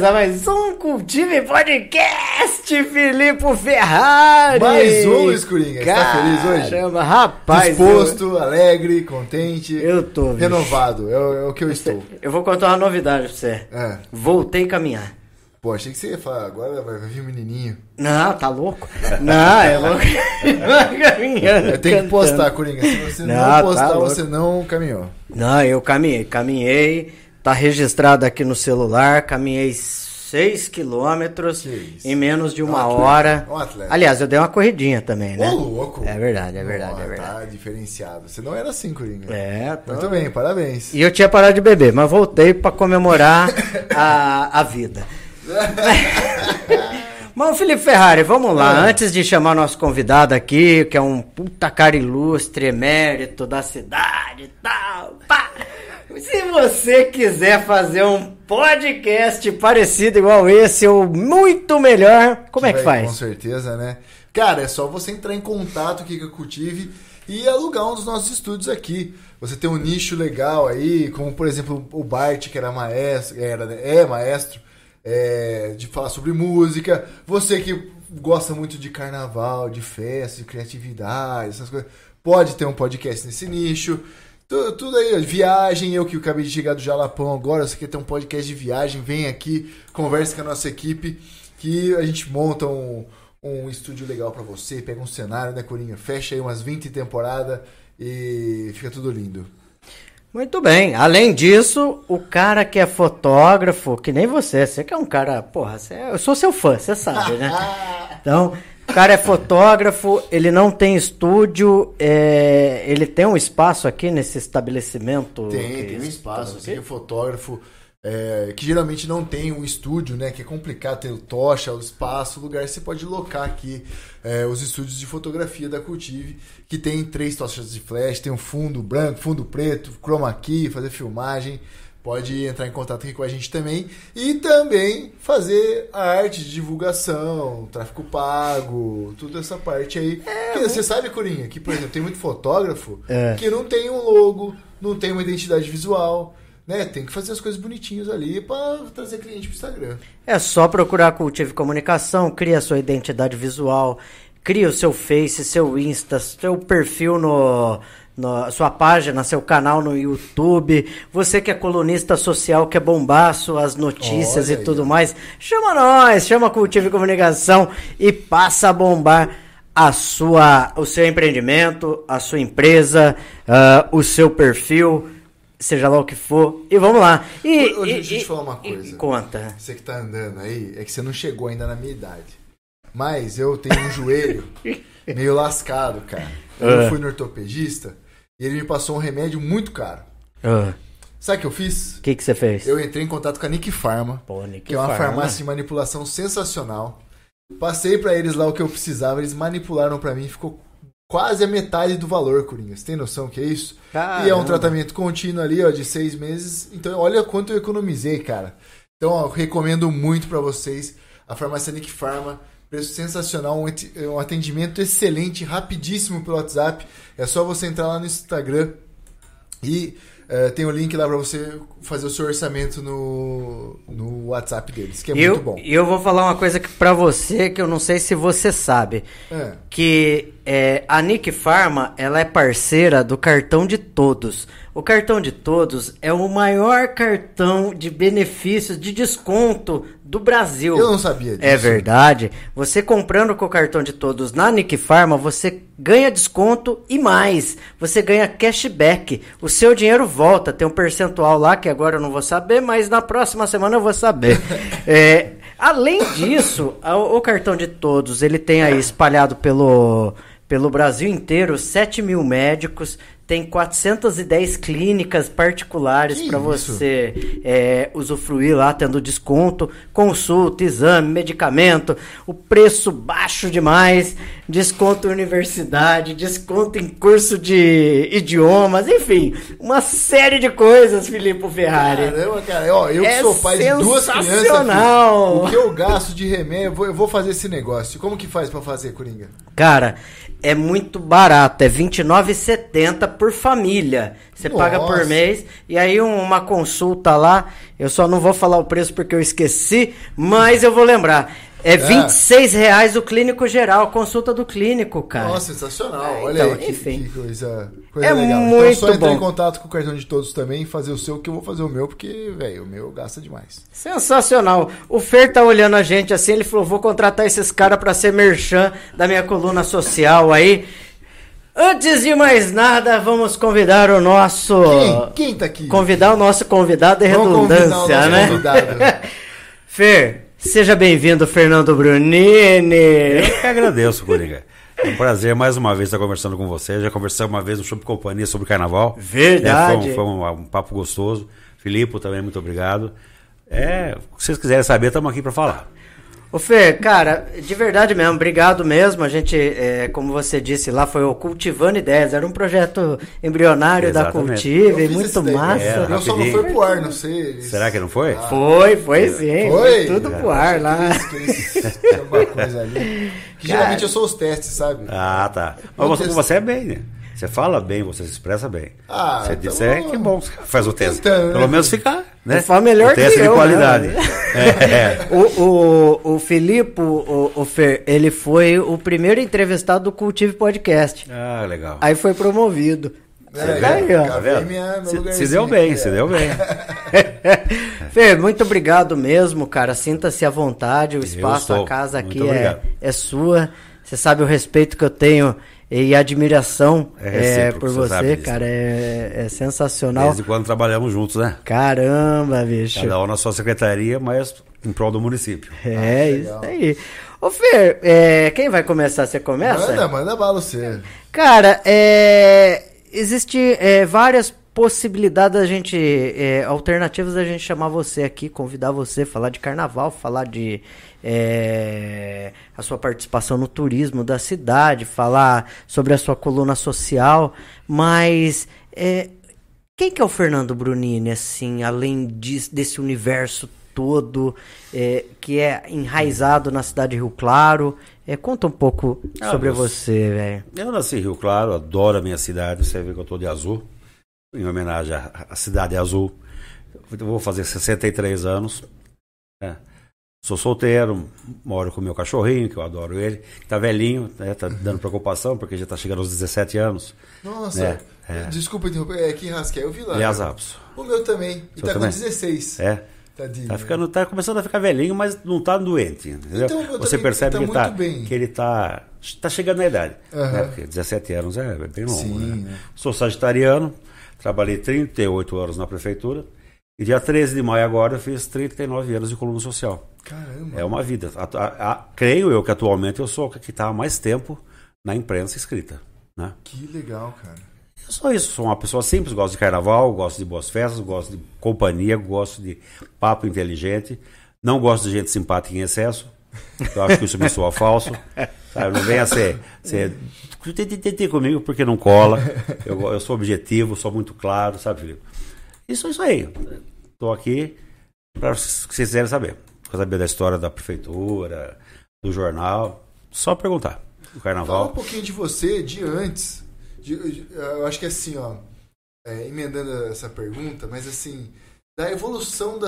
Mais um Cultive Podcast, Filipe Ferrari. Mais um, Luiz Coringa. Você tá feliz hoje? Caramba, rapaz. Disposto, eu... alegre, contente. Eu tô, bicho. Renovado, é, o, é o que eu estou. Eu vou contar uma novidade pra você. É. Voltei a caminhar. Pô, achei que você ia falar, agora vai vir um menininho. Não, tá louco? Não, é louco. caminhando. Tem que postar, Coringa. Se você não, não tá postar, tá você não caminhou. Não, eu caminhei, caminhei. Tá registrado aqui no celular, caminhei 6 quilômetros em menos de uma um hora. Um Aliás, eu dei uma corridinha também, né? Ô, louco! É verdade, é verdade, oh, é verdade. Tá diferenciado. Você não era assim, Coringa. É, tô... Muito bem, parabéns. E eu tinha parado de beber, mas voltei para comemorar a, a vida. Mas, Felipe Ferrari, vamos lá. É. Antes de chamar nosso convidado aqui, que é um puta cara ilustre, emérito da cidade e tal, pá. Se você quiser fazer um podcast parecido igual esse ou muito melhor, como é que faz? Com certeza, né? Cara, é só você entrar em contato aqui com a Cultive e alugar um dos nossos estúdios aqui. Você tem um nicho legal aí, como por exemplo o Bart, que era maestro, era, é maestro, é, de falar sobre música. Você que gosta muito de carnaval, de festa, de criatividade, essas coisas, pode ter um podcast nesse nicho. Tudo, tudo aí, viagem, eu que acabei de chegar do Jalapão agora, você quer ter um podcast de viagem, vem aqui, converse com a nossa equipe, que a gente monta um, um estúdio legal para você, pega um cenário, né, Corinha? Fecha aí umas 20 temporadas e fica tudo lindo. Muito bem. Além disso, o cara que é fotógrafo, que nem você, você que é um cara, porra, você, eu sou seu fã, você sabe, né? Então, o cara é fotógrafo, ele não tem estúdio, é, ele tem um espaço aqui nesse estabelecimento? Tem, tem um espaço, assim, é fotógrafo é, que geralmente não tem um estúdio, né? Que é complicado ter o tocha, o espaço, o lugar. Você pode locar aqui é, os estúdios de fotografia da Cultive, que tem três tochas de flash, tem um fundo branco, fundo preto, chroma key, fazer filmagem pode entrar em contato aqui com a gente também e também fazer a arte de divulgação, tráfego pago, toda essa parte aí. É, você sabe, Corinha, que, por exemplo, tem muito fotógrafo é. que não tem um logo, não tem uma identidade visual. Né, tem que fazer as coisas bonitinhas ali para trazer cliente pro Instagram. É só procurar Cultive Comunicação, cria sua identidade visual, cria o seu Face, seu Insta, seu perfil no na sua página, seu canal no YouTube, você que é colunista social, quer bombar suas notícias Olha e tudo aí. mais, chama nós, chama a Cultive Comunicação e passa a bombar a sua, o seu empreendimento, a sua empresa, uh, o seu perfil, seja lá o que for, e vamos lá. E, e, deixa eu te falar uma coisa. E, conta. Você que tá andando aí, é que você não chegou ainda na minha idade. Mas eu tenho um joelho meio lascado, cara. Eu uh. fui no ortopedista e ele me passou um remédio muito caro. Uh. Sabe o que eu fiz? O que, que você fez? Eu entrei em contato com a Nick Pharma, Pô, Nick que é uma Pharma. farmácia de manipulação sensacional. Passei para eles lá o que eu precisava, eles manipularam para mim, ficou quase a metade do valor, Coringa. Você tem noção que é isso? Caramba. E é um tratamento contínuo ali, ó, de seis meses. Então, olha quanto eu economizei, cara. Então, ó, recomendo muito para vocês a farmácia Nick Pharma. Preço sensacional, um atendimento excelente, rapidíssimo pelo WhatsApp. É só você entrar lá no Instagram e uh, tem o link lá para você fazer o seu orçamento no, no WhatsApp deles, que é eu, muito bom. E eu vou falar uma coisa para você que eu não sei se você sabe. É. Que é, a Nick Pharma, ela é parceira do cartão de todos. O cartão de todos é o maior cartão de benefícios, de desconto do Brasil. Eu não sabia disso. É verdade. Você comprando com o cartão de todos na Nick Pharma, você ganha desconto e mais. Você ganha cashback. O seu dinheiro volta. Tem um percentual lá que agora eu não vou saber, mas na próxima semana eu vou saber. é, além disso, o cartão de todos, ele tem aí espalhado pelo pelo Brasil inteiro, 7 mil médicos, tem 410 clínicas particulares para você é, usufruir lá, tendo desconto, consulta, exame, medicamento, o preço baixo demais, desconto em universidade, desconto em curso de idiomas, enfim, uma série de coisas, Filipe Ferrari. Caramba, cara, ó, eu que é sou pai de duas crianças, filho, o que eu gasto de remédio, eu vou, eu vou fazer esse negócio. Como que faz para fazer, Coringa? Cara, é muito barato, é R$29,70 por família. Você Nossa. paga por mês. E aí um- uma consulta lá, eu só não vou falar o preço porque eu esqueci, mas eu vou lembrar. É 26 reais o clínico geral, consulta do clínico, cara. Nossa, sensacional. É, Olha então, aí que, enfim. que coisa, coisa É legal. muito então só entrar bom. em contato com o cartão de todos também, fazer o seu, que eu vou fazer o meu, porque, velho, o meu gasta demais. Sensacional. O Fer tá olhando a gente assim, ele falou: vou contratar esses caras pra ser merchan da minha coluna social aí. Antes de mais nada, vamos convidar o nosso. Quem, quem tá aqui? Convidar o nosso convidado é redundância, nosso né? convidado. Fer, seja bem-vindo, Fernando Brunini. Eu que agradeço, Coringa. É um prazer mais uma vez estar conversando com você. Já conversamos uma vez no Sobre Companhia sobre carnaval. Verdade. É, foi um, foi um- um papo gostoso. Filipe também, muito obrigado. É, se vocês quiserem saber, estamos aqui para falar. Ô Fer, cara, de verdade mesmo, obrigado mesmo. A gente, é, como você disse lá, foi o Cultivando Ideias. Era um projeto embrionário da Exatamente. Cultive, Eu fiz muito daí, massa. É, Eu só não foi pro ar, não sei. eles- Será que não foi? Foi, foi sim. Foi? Tudo pro ar lá. Tem alguma coisa ali. Que geralmente eu sou os testes, sabe? Ah, tá. Mas você é bem, né? Você fala bem, você se expressa bem. Ah, você então disse, é que bom, você faz o teste. tentando, Pelo né? menos ficar, né? Fala melhor o teste que de eu, qualidade. né? É. O, o, o Filipe, o, o Fer, ele foi o primeiro entrevistado do Cultive Podcast. Ah, legal. Aí foi promovido. É, Você tá aí, ó. Tá vendo? Se, deu bem, se é. deu bem. Fer, muito obrigado mesmo, cara. Sinta-se à vontade. O espaço, a casa aqui é, é sua. Você sabe o respeito que eu tenho e admiração É é, por você cara. É, é sensacional. Desde quando trabalhamos juntos, né? Caramba, bicho. Cada um na sua secretaria, mas em prol do município. É, isso aí. Ô, Fer, é, quem vai começar? Você começa? Manda, manda bala você. Cara, é, existe é, várias possibilidades da gente, é, alternativas da gente chamar você aqui, convidar você, falar de carnaval, falar de é, a sua participação no turismo da cidade, falar sobre a sua coluna social, mas é, quem que é o Fernando Brunini, assim, além dis- desse universo todo é, que é enraizado na cidade de Rio Claro? É, conta um pouco Ah, sobre você, velho. Eu nasci em Rio Claro, adoro a minha cidade. Você vê que eu estou de azul, em homenagem à, cidade azul. Eu vou fazer 63 anos. né? Sou solteiro, moro com meu cachorrinho, que eu adoro ele, que tá velhinho, né? Tá dando preocupação, porque já tá chegando aos 17 anos. Nossa, É, é. desculpa interromper. É que rasquei, eu vi lá. Aliás, Apos. O meu também. E Seu tá também? com 16. É. Tadinho. Tá, ficando, tá começando a ficar velhinho, mas não tá doente. Entendeu? Então, Você também- percebe tá que, tá, bem. que ele tá, tá chegando na idade. Aham. Né? Porque 17 anos é bem longo. Sim, né? né? Sou sagitariano, trabalhei 38 anos na prefeitura. E dia 13 de maio agora eu fiz 39 anos de coluna social. Caramba. É uma vida. A- a- a- creio eu que atualmente eu sou o que está há mais tempo na imprensa escrita. Né? Que legal, cara. É só isso, sou uma pessoa simples, gosto de carnaval, gosto de boas festas, gosto de companhia, gosto de papo inteligente, não gosto de gente simpática em excesso. Eu acho que isso me soa falso. Sabe? Não venha ser, tititi comigo porque não cola. Eu, eu sou objetivo, sou muito claro, sabe, Felipe? Isso é isso aí. Estou aqui para vocês quiserem saber. Quer saber da história da prefeitura, do jornal, só perguntar. O Fala um carnaval. pouquinho de você, de antes. De- de- eu acho que assim, ó, é, emendando essa pergunta, mas assim, da evolução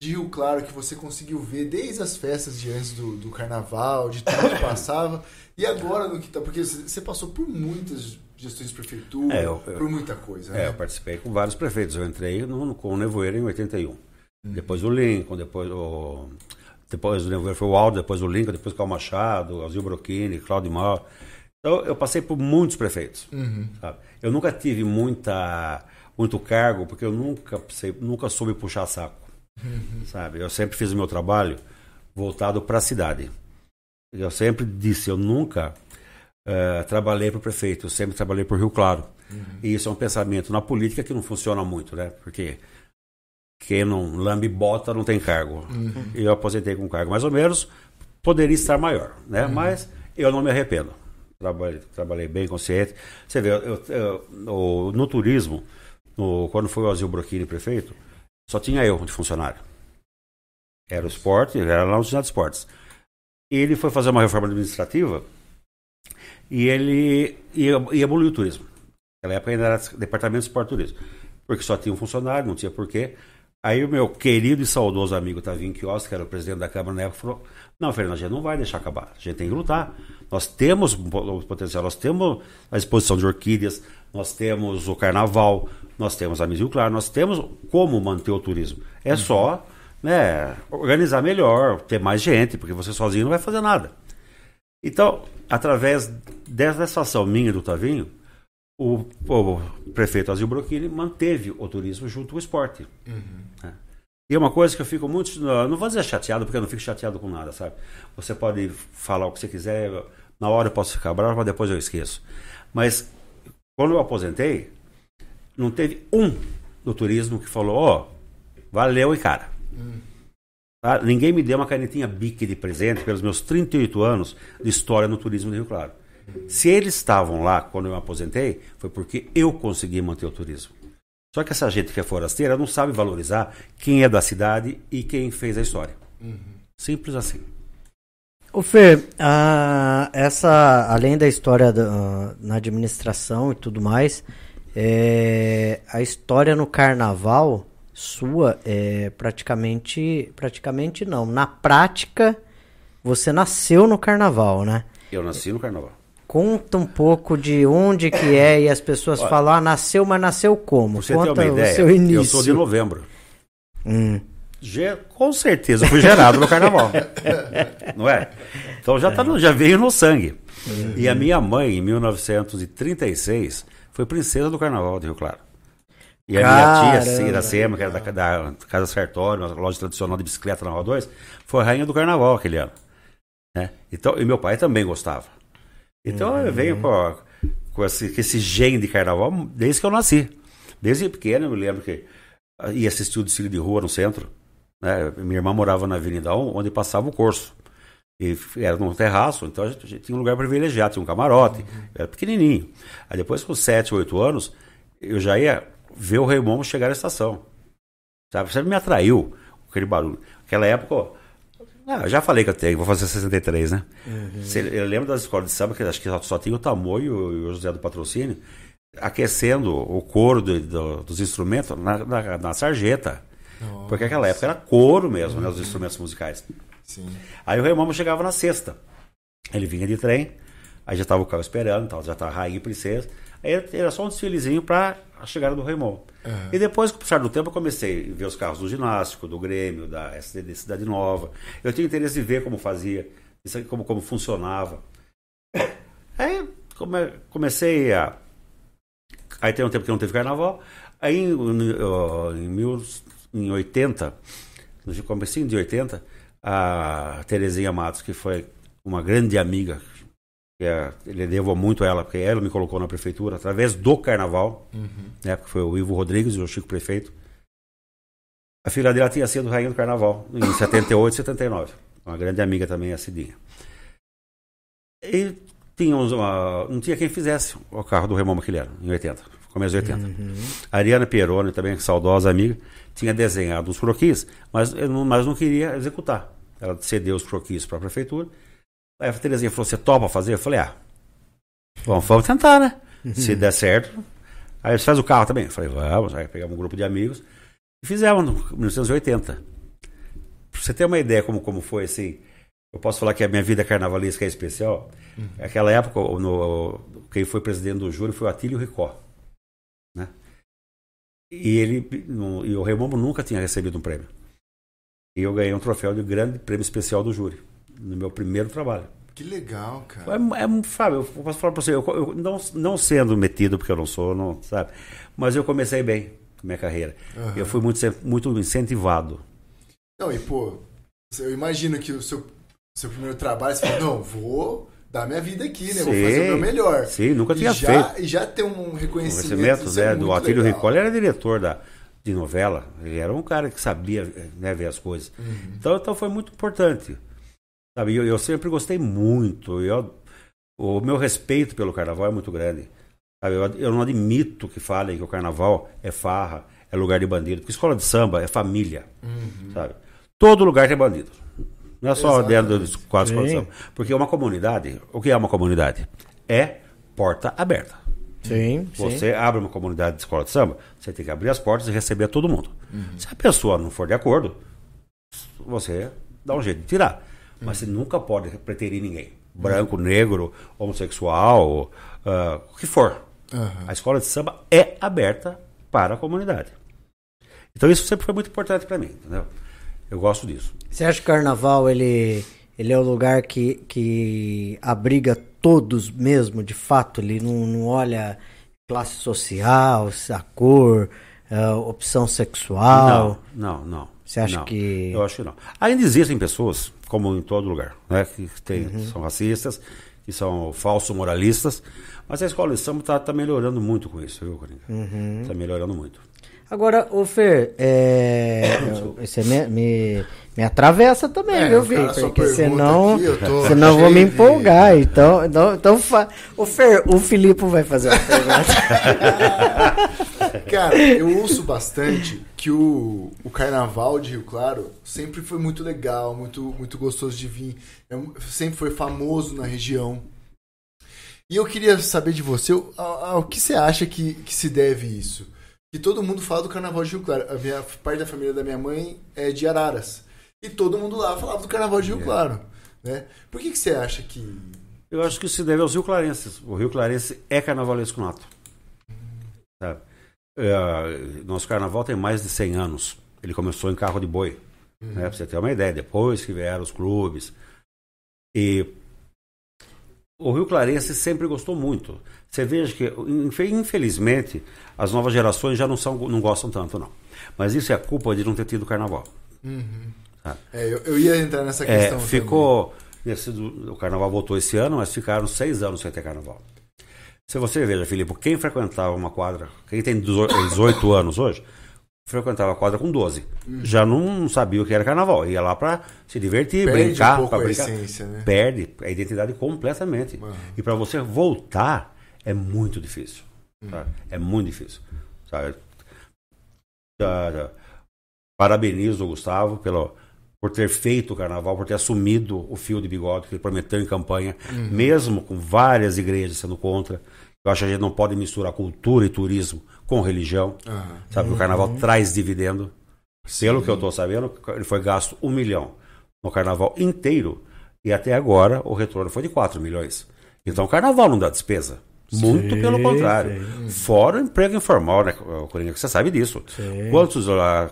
de Rio Claro que você conseguiu ver desde as festas de antes do, do carnaval, de tudo que passava, e agora no que tá. Porque você passou por muitas gestões de prefeitura, É, eu- eu- por muita coisa, É, né? eu participei com vários prefeitos. Eu entrei no, com o Nevoeiro em 81. Depois o Lincoln, depois o. Depois do Nevoeiro foi o Aldo, depois o Lincoln, depois o Cal Machado, Azil Brochini, Claudio Mal. Então eu passei por muitos prefeitos. Uhum. Eu nunca tive muita, muito cargo, porque eu nunca, sei- nunca soube puxar saco. Sabe? Eu sempre fiz o meu trabalho voltado para a cidade. Eu sempre disse, eu nunca eh, trabalhei para o prefeito, eu sempre trabalhei por Rio Claro. E isso é um pensamento na política que não funciona muito, né? Porque quem não lambe bota não tem cargo. E eu aposentei com cargo mais ou menos, poderia estar maior, né? Mas eu não me arrependo. Trabalhei, trabalhei bem consciente. Você vê, eu- eu- no, no turismo, no- quando foi o Azil Brochini prefeito, só tinha eu de funcionário. Era o esporte, era lá no Sindicato de Esportes. Ele foi fazer uma reforma administrativa e ele ia, ia abolir o turismo. Naquela época ainda era Departamento de Esporte e Turismo. Porque só tinha um funcionário, não tinha porquê. Aí o meu querido e saudoso amigo Tavinho Quios, que era o presidente da Câmara na época, falou: Não, Fernando, a gente não vai deixar acabar. A gente tem que lutar. Nós temos o potencial, nós temos a exposição de orquídeas, nós temos o carnaval, nós temos a Misil Claro, nós temos como manter o turismo. É uhum. só né, organizar melhor, ter mais gente, porque você sozinho não vai fazer nada. Então, através dessa ação minha do Tavinho, o, o prefeito Azil Brochini manteve o turismo junto ao esporte. Uhum. Né? E é uma coisa que eu fico muito. Não vou dizer chateado, porque eu não fico chateado com nada, sabe? Você pode falar o que você quiser, na hora eu posso ficar bravo, mas depois eu esqueço. Mas, quando eu aposentei, não teve um do turismo que falou: Ó, oh, valeu e cara. Uhum. Tá? Ninguém me deu uma canetinha bique de presente pelos meus 38 anos de história no turismo de Rio Claro. Se eles estavam lá quando eu me aposentei, foi porque eu consegui manter o turismo. Só que essa gente que é forasteira não sabe valorizar quem é da cidade e quem fez a história. Uhum. Simples assim. O Fê, uh, essa, além da história da, uh, na administração e tudo mais, é, a história no carnaval sua é praticamente, praticamente não. Na prática, você nasceu no carnaval, né? Eu nasci no carnaval. Conta um pouco de onde que é e as pessoas Olha, falam, ah, nasceu, mas nasceu como? Você Conta tem uma ideia, o seu início. Eu sou de novembro. Hum. Com certeza fui gerado no carnaval. não é? Então já, tá já veio no sangue. Uhum. E a minha mãe, em 1936, foi princesa do carnaval de Rio Claro. E a minha tia, Iracema, que era da, da Casa Sartório, uma loja tradicional de bicicleta na Rua 2, foi rainha do carnaval aquele ano. Né? Então, e meu pai também gostava. Então uhum. eu venho com, com, esse, esse gene de carnaval desde que eu nasci. Desde pequeno eu me lembro que ia assistir o desfile de rua no centro. Né? Minha irmã morava na Avenida 1, onde passava o curso. E era num terraço, então a gente tinha um lugar privilegiado, tinha um camarote, uhum. era pequenininho. Aí depois, com 7, 8 anos, eu já ia ver o Raimundo chegar à estação. Sabe? Sempre me atraiu aquele barulho. Naquela época, ah, já falei que eu tenho, vou fazer 63, né? Uhum. Eu lembro das escolas de samba que acho que só tinha o Tamoio e o José do Patrocínio aquecendo o couro do, do, dos instrumentos na, na, na sarjeta. Nossa. Porque naquela época era couro mesmo, uhum. né? Os instrumentos musicais. Sim. Aí o Rei chegava na sexta. Ele vinha de trem, aí já estava o carro esperando, então já estava rainha e princesa. Aí era só um desfilezinho para a chegada do Raimon. Uhum. E depois, com o passar do tempo, eu comecei a ver os carros do ginástico, do Grêmio, da STD Cidade Nova. Eu tinha interesse de ver como fazia, como, como funcionava. Aí come, comecei a. Aí tem um tempo que não teve carnaval. Aí em, em, mil, em 80, no comecinho de 80, a Terezinha Matos, que foi uma grande amiga é, ele devo muito a ela, porque ela me colocou na prefeitura através do carnaval, uhum. né, porque foi o Ivo Rodrigues e o Chico Prefeito. A filha dela tinha sido rainha do carnaval em 78 e 79. Uma grande amiga também, a Cidinha. E tínhamos uma, não tinha quem fizesse o carro do Remo Maquilhero, em 80, começo de 80. Uhum. A Ariana Pieroni, também saudosa amiga, tinha desenhado os croquis, mas, mas não queria executar. Ela cedeu os croquis para a prefeitura Aí a Terezinha falou: Você topa fazer? Eu falei: Ah, vamos, vamos tentar, né? Uhum. Se der certo. Aí você faz o carro também. Eu falei: Vamos. Aí pegamos um grupo de amigos e fizemos em 1980. Pra você ter uma ideia como, como foi assim. Eu posso falar que a minha vida carnavalesca é especial. Uhum. Naquela época, no, quem foi presidente do júri foi o Atílio Ricó. Né? E ele e o Raimundo nunca tinha recebido um prêmio. E eu ganhei um troféu de grande prêmio especial do júri no meu primeiro trabalho. Que legal, cara. É, é Fábio, eu posso falar para você, eu, eu, não, não sendo metido, porque eu não sou, não, sabe? Mas eu comecei bem com minha carreira. Uhum. Eu fui muito, muito incentivado. Não, e pô, eu imagino que o seu, seu primeiro trabalho, você falou, não, vou dar minha vida aqui, né? Sim, vou fazer o meu melhor. Sim, nunca tinha já, feito. E já ter um reconhecimento. Um né, do Atílio Ricolli era diretor da, de novela. Ele era um cara que sabia né, ver as coisas. Uhum. Então, então foi muito importante. Sabe, eu, eu sempre gostei muito. Eu, o meu respeito pelo carnaval é muito grande. Sabe, eu, eu não admito que falem que o carnaval é farra, é lugar de bandido. Porque escola de samba é família. Uhum. Sabe? Todo lugar tem bandido. Não é só dentro dos quatro samba. Porque uma comunidade, o que é uma comunidade? É porta aberta. Sim, Você abre uma comunidade de escola de samba, você tem que abrir as portas e receber todo mundo. Se a pessoa não for de acordo, você dá um jeito de tirar. Mas você nunca pode preterir ninguém. Branco, negro, homossexual, ah, o que for. A escola de samba é aberta para a comunidade. Então isso sempre foi muito importante para mim, entendeu? Eu gosto disso. Você acha que o carnaval ele, ele é o lugar que, que abriga todos mesmo, de fato? Ele não, não olha classe social, a cor, ah, opção sexual? Não, não, não. Você acha Não, que- Eu acho que não. Ainda existem pessoas, como em todo lugar, né, que tem, Uhum. são racistas, que são falsos moralistas, mas a escola de samba está melhorando muito com isso, viu, Coringa? Uhum. Está melhorando muito. Agora, ô Fer, é, você me, me, me atravessa também, É, viu, o só Porque senão, aqui, eu tô senão eu vou me de- empolgar. Então, então, então fa... Ô Fer, o Filipe vai fazer uma pergunta. Cara, eu ouço bastante que o, o carnaval de Rio Claro sempre foi muito legal, muito, muito gostoso de vir. É sempre foi famoso na região. E eu queria saber de você, o- ao, ao que você acha que, que se deve isso? Que todo mundo fala do carnaval de Rio Claro. A minha, parte da família da minha mãe é de Araras. E todo mundo lá falava do carnaval de Rio Claro. Né? Por que, que você acha que. Eu acho que isso se deve aos Rio Clarenses. O Rio Clarense é carnavalesco nato. Sabe? É, nosso carnaval tem mais de 100 anos. Ele começou em carro de boi. Né, pra você ter uma ideia. Depois que vieram os clubes. E o Rio Clarense sempre gostou muito. Você veja que, infe- infelizmente, as novas gerações já não, são, não gostam tanto, não. Mas isso é culpa de não ter tido carnaval. É, eu, eu ia entrar nessa É, questão. ficou. nesse o carnaval voltou esse ano, mas ficaram seis anos sem ter carnaval. Se você veja, Filipe, quem frequentava uma quadra, quem tem 18 anos hoje, frequentava a quadra com 12. Já não sabia o que era carnaval. Ia lá pra se divertir, Perde brincar. um pouco a brincar. essência, né? Perde a identidade completamente. Uhum. E para você voltar é muito difícil. Uhum. É muito difícil. Sabe? Já- já- Parabenizo o Gustavo pelo, por ter feito o carnaval, por ter assumido o fio de bigode que ele prometeu em campanha, Uhum. mesmo com várias igrejas sendo contra. Eu acho que a gente não pode misturar cultura e turismo com religião. Aham. Sabe? O carnaval traz dividendo. Pelo que eu estou sabendo, ele foi gasto um milhão no carnaval inteiro. E até agora o retorno foi de 4 milhões. Então o carnaval não dá despesa. Muito pelo contrário. Fora o emprego informal, né, Coringa? Você sabe disso. Quantos ah,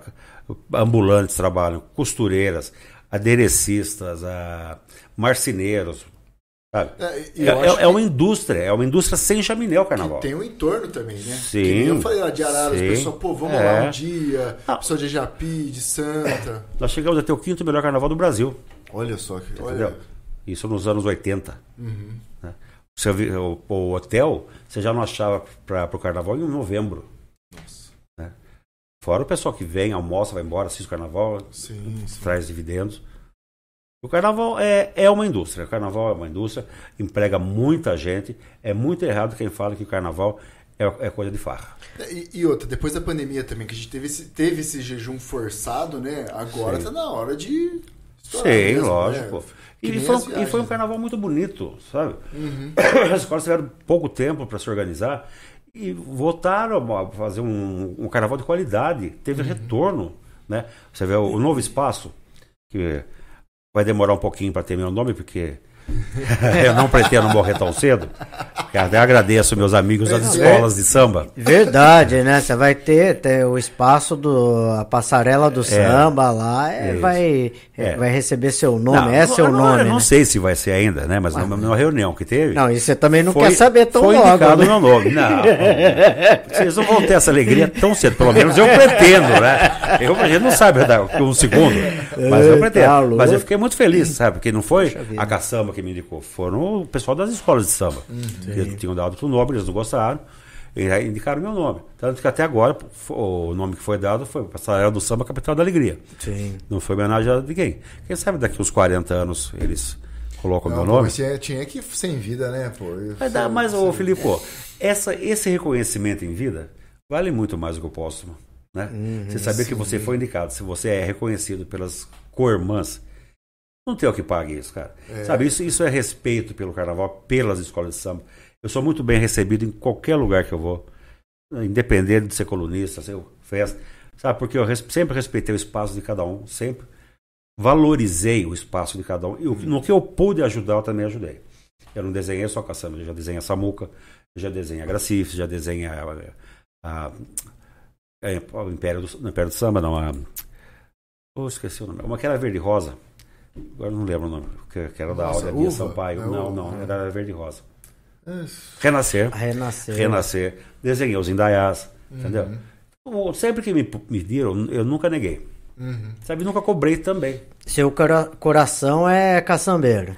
ambulantes trabalham? Costureiras, aderecistas, ah, marceneiros. É, É, é- é uma indústria, é uma indústria sem chaminé o carnaval. Tem um entorno também, né? Sim, Que eu falei lá de Araras, sim. pessoal, pô, vamos É. lá um dia. Ah. Pessoal de Japi, de Santa. Nós chegamos a ter o quinto melhor carnaval do Brasil. Olha só que. Entendeu? Olha. Isso nos anos 80. Uhum. né? Você o, o hotel, você já não achava para o carnaval em novembro. Nossa. né? Fora o pessoal que vem, almoça, vai embora, assiste o carnaval, Sim, sim. traz dividendos. O carnaval é, é uma indústria. O carnaval é uma indústria, emprega muita gente. É muito errado quem fala que o carnaval é, é coisa de farra. E, e outra, depois da pandemia também, que a gente teve esse, teve esse jejum forçado, né? Agora Sim. tá na hora de. Sim, mesmo, lógico. né? E foi, um, e foi um né? carnaval muito bonito, sabe? Uhum. As escolas tiveram pouco tempo para se organizar e voltaram a fazer um, um carnaval de qualidade. Teve Uhum. retorno, né? Você vê o, o novo espaço, que vai demorar um pouquinho para ter meu nome, porque eu não pretendo morrer tão cedo. Até agradeço meus amigos das escolas de samba. Verdade, né? Você vai ter, ter o espaço do a passarela do samba lá, é, vai É. vai receber seu nome, Não, é eu seu nome. Eu não né? sei se vai ser ainda, né? Mas numa, numa reunião que teve. Não, e você também não foi- quer saber tão foi logo. indicado né? meu nome. Não. Vocês não vão ter essa alegria tão cedo. Pelo menos eu pretendo, né? Eu, a gente não sabe um segundo. Mas eu Tá pretendo. louco. Mas eu fiquei muito feliz, sabe? Porque não foi a caçamba que me indicou. Foram o pessoal das escolas de samba. Que tinham dado pro nome, eles não gostaram. E aí indicaram meu nome. Tanto que até agora o nome que foi dado foi Passarela do Samba Capital da Alegria. Sim. Não foi homenagem a ninguém. Quem sabe daqui uns 40 anos eles colocam Não, meu nome? mas tinha, tinha que ir sem vida, né, pô? Mas, dá, mas ô, Filipe, pô, essa, esse reconhecimento em vida vale muito mais do que o póstumo. Né? você saber que você foi indicado, se você é reconhecido pelas co-irmãs, não tem o que pague isso, cara. Sabe, isso, isso é respeito pelo carnaval, pelas escolas de samba. Eu sou muito bem recebido em qualquer lugar que eu vou. Independente de ser colunista, ser festa. Sabe, porque eu res- sempre respeitei o espaço de cada um, sempre valorizei o espaço de cada um. E no que eu pude ajudar, eu também ajudei. Eu não desenhei só caçamba, eu já desenhei a Samuca, já desenhei a Gracifes, já desenhei a, a- é, o Império do, Império do Samba, não, a... Oh, esqueci o nome. Uma que era verde rosa. Agora não lembro o nome. Que, que era da Nossa, Áurea Bia Uva? Sampaio. Não, Não, não, era verde e rosa. É, Renascer. A renascer. Renascer. Desenhei os Indaiás. Uhum. Entendeu? Então, Sempre que me, me viram, eu nunca neguei. uhum. Sabe, nunca cobrei também. Seu cora- coração é caçambeiro.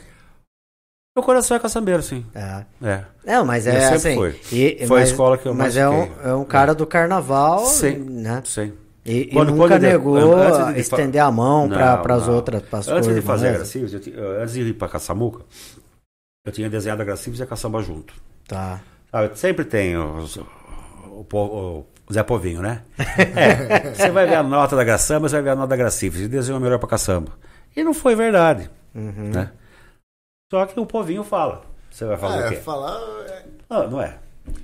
Meu coração é caçambeiro, sim. É. É. É, mas Eu é sempre assim. fui. e- Foi a mas, escola que eu Mas mais é um, é um cara do carnaval, Sim. né? Sim. E, e Quando- nunca quando negou de fa- estender a mão para as não. outras, para as Antes de fazer a coisas. Eu ti- eu- antes de ir para Caçamuca, eu tinha desenhado a Gracifes e a Caçamba junto. Tá. Sabe, sempre tem os- o, po- o Zé Povinho, né? É, você vai ver a nota da Graçamba, você vai ver a nota da Gracifes. E desenhou melhor para Caçamba. E não foi verdade. Uhum. Né? Só que o Povinho fala. Você vai fazer Ah, o é, quê? falar é, Não, não é.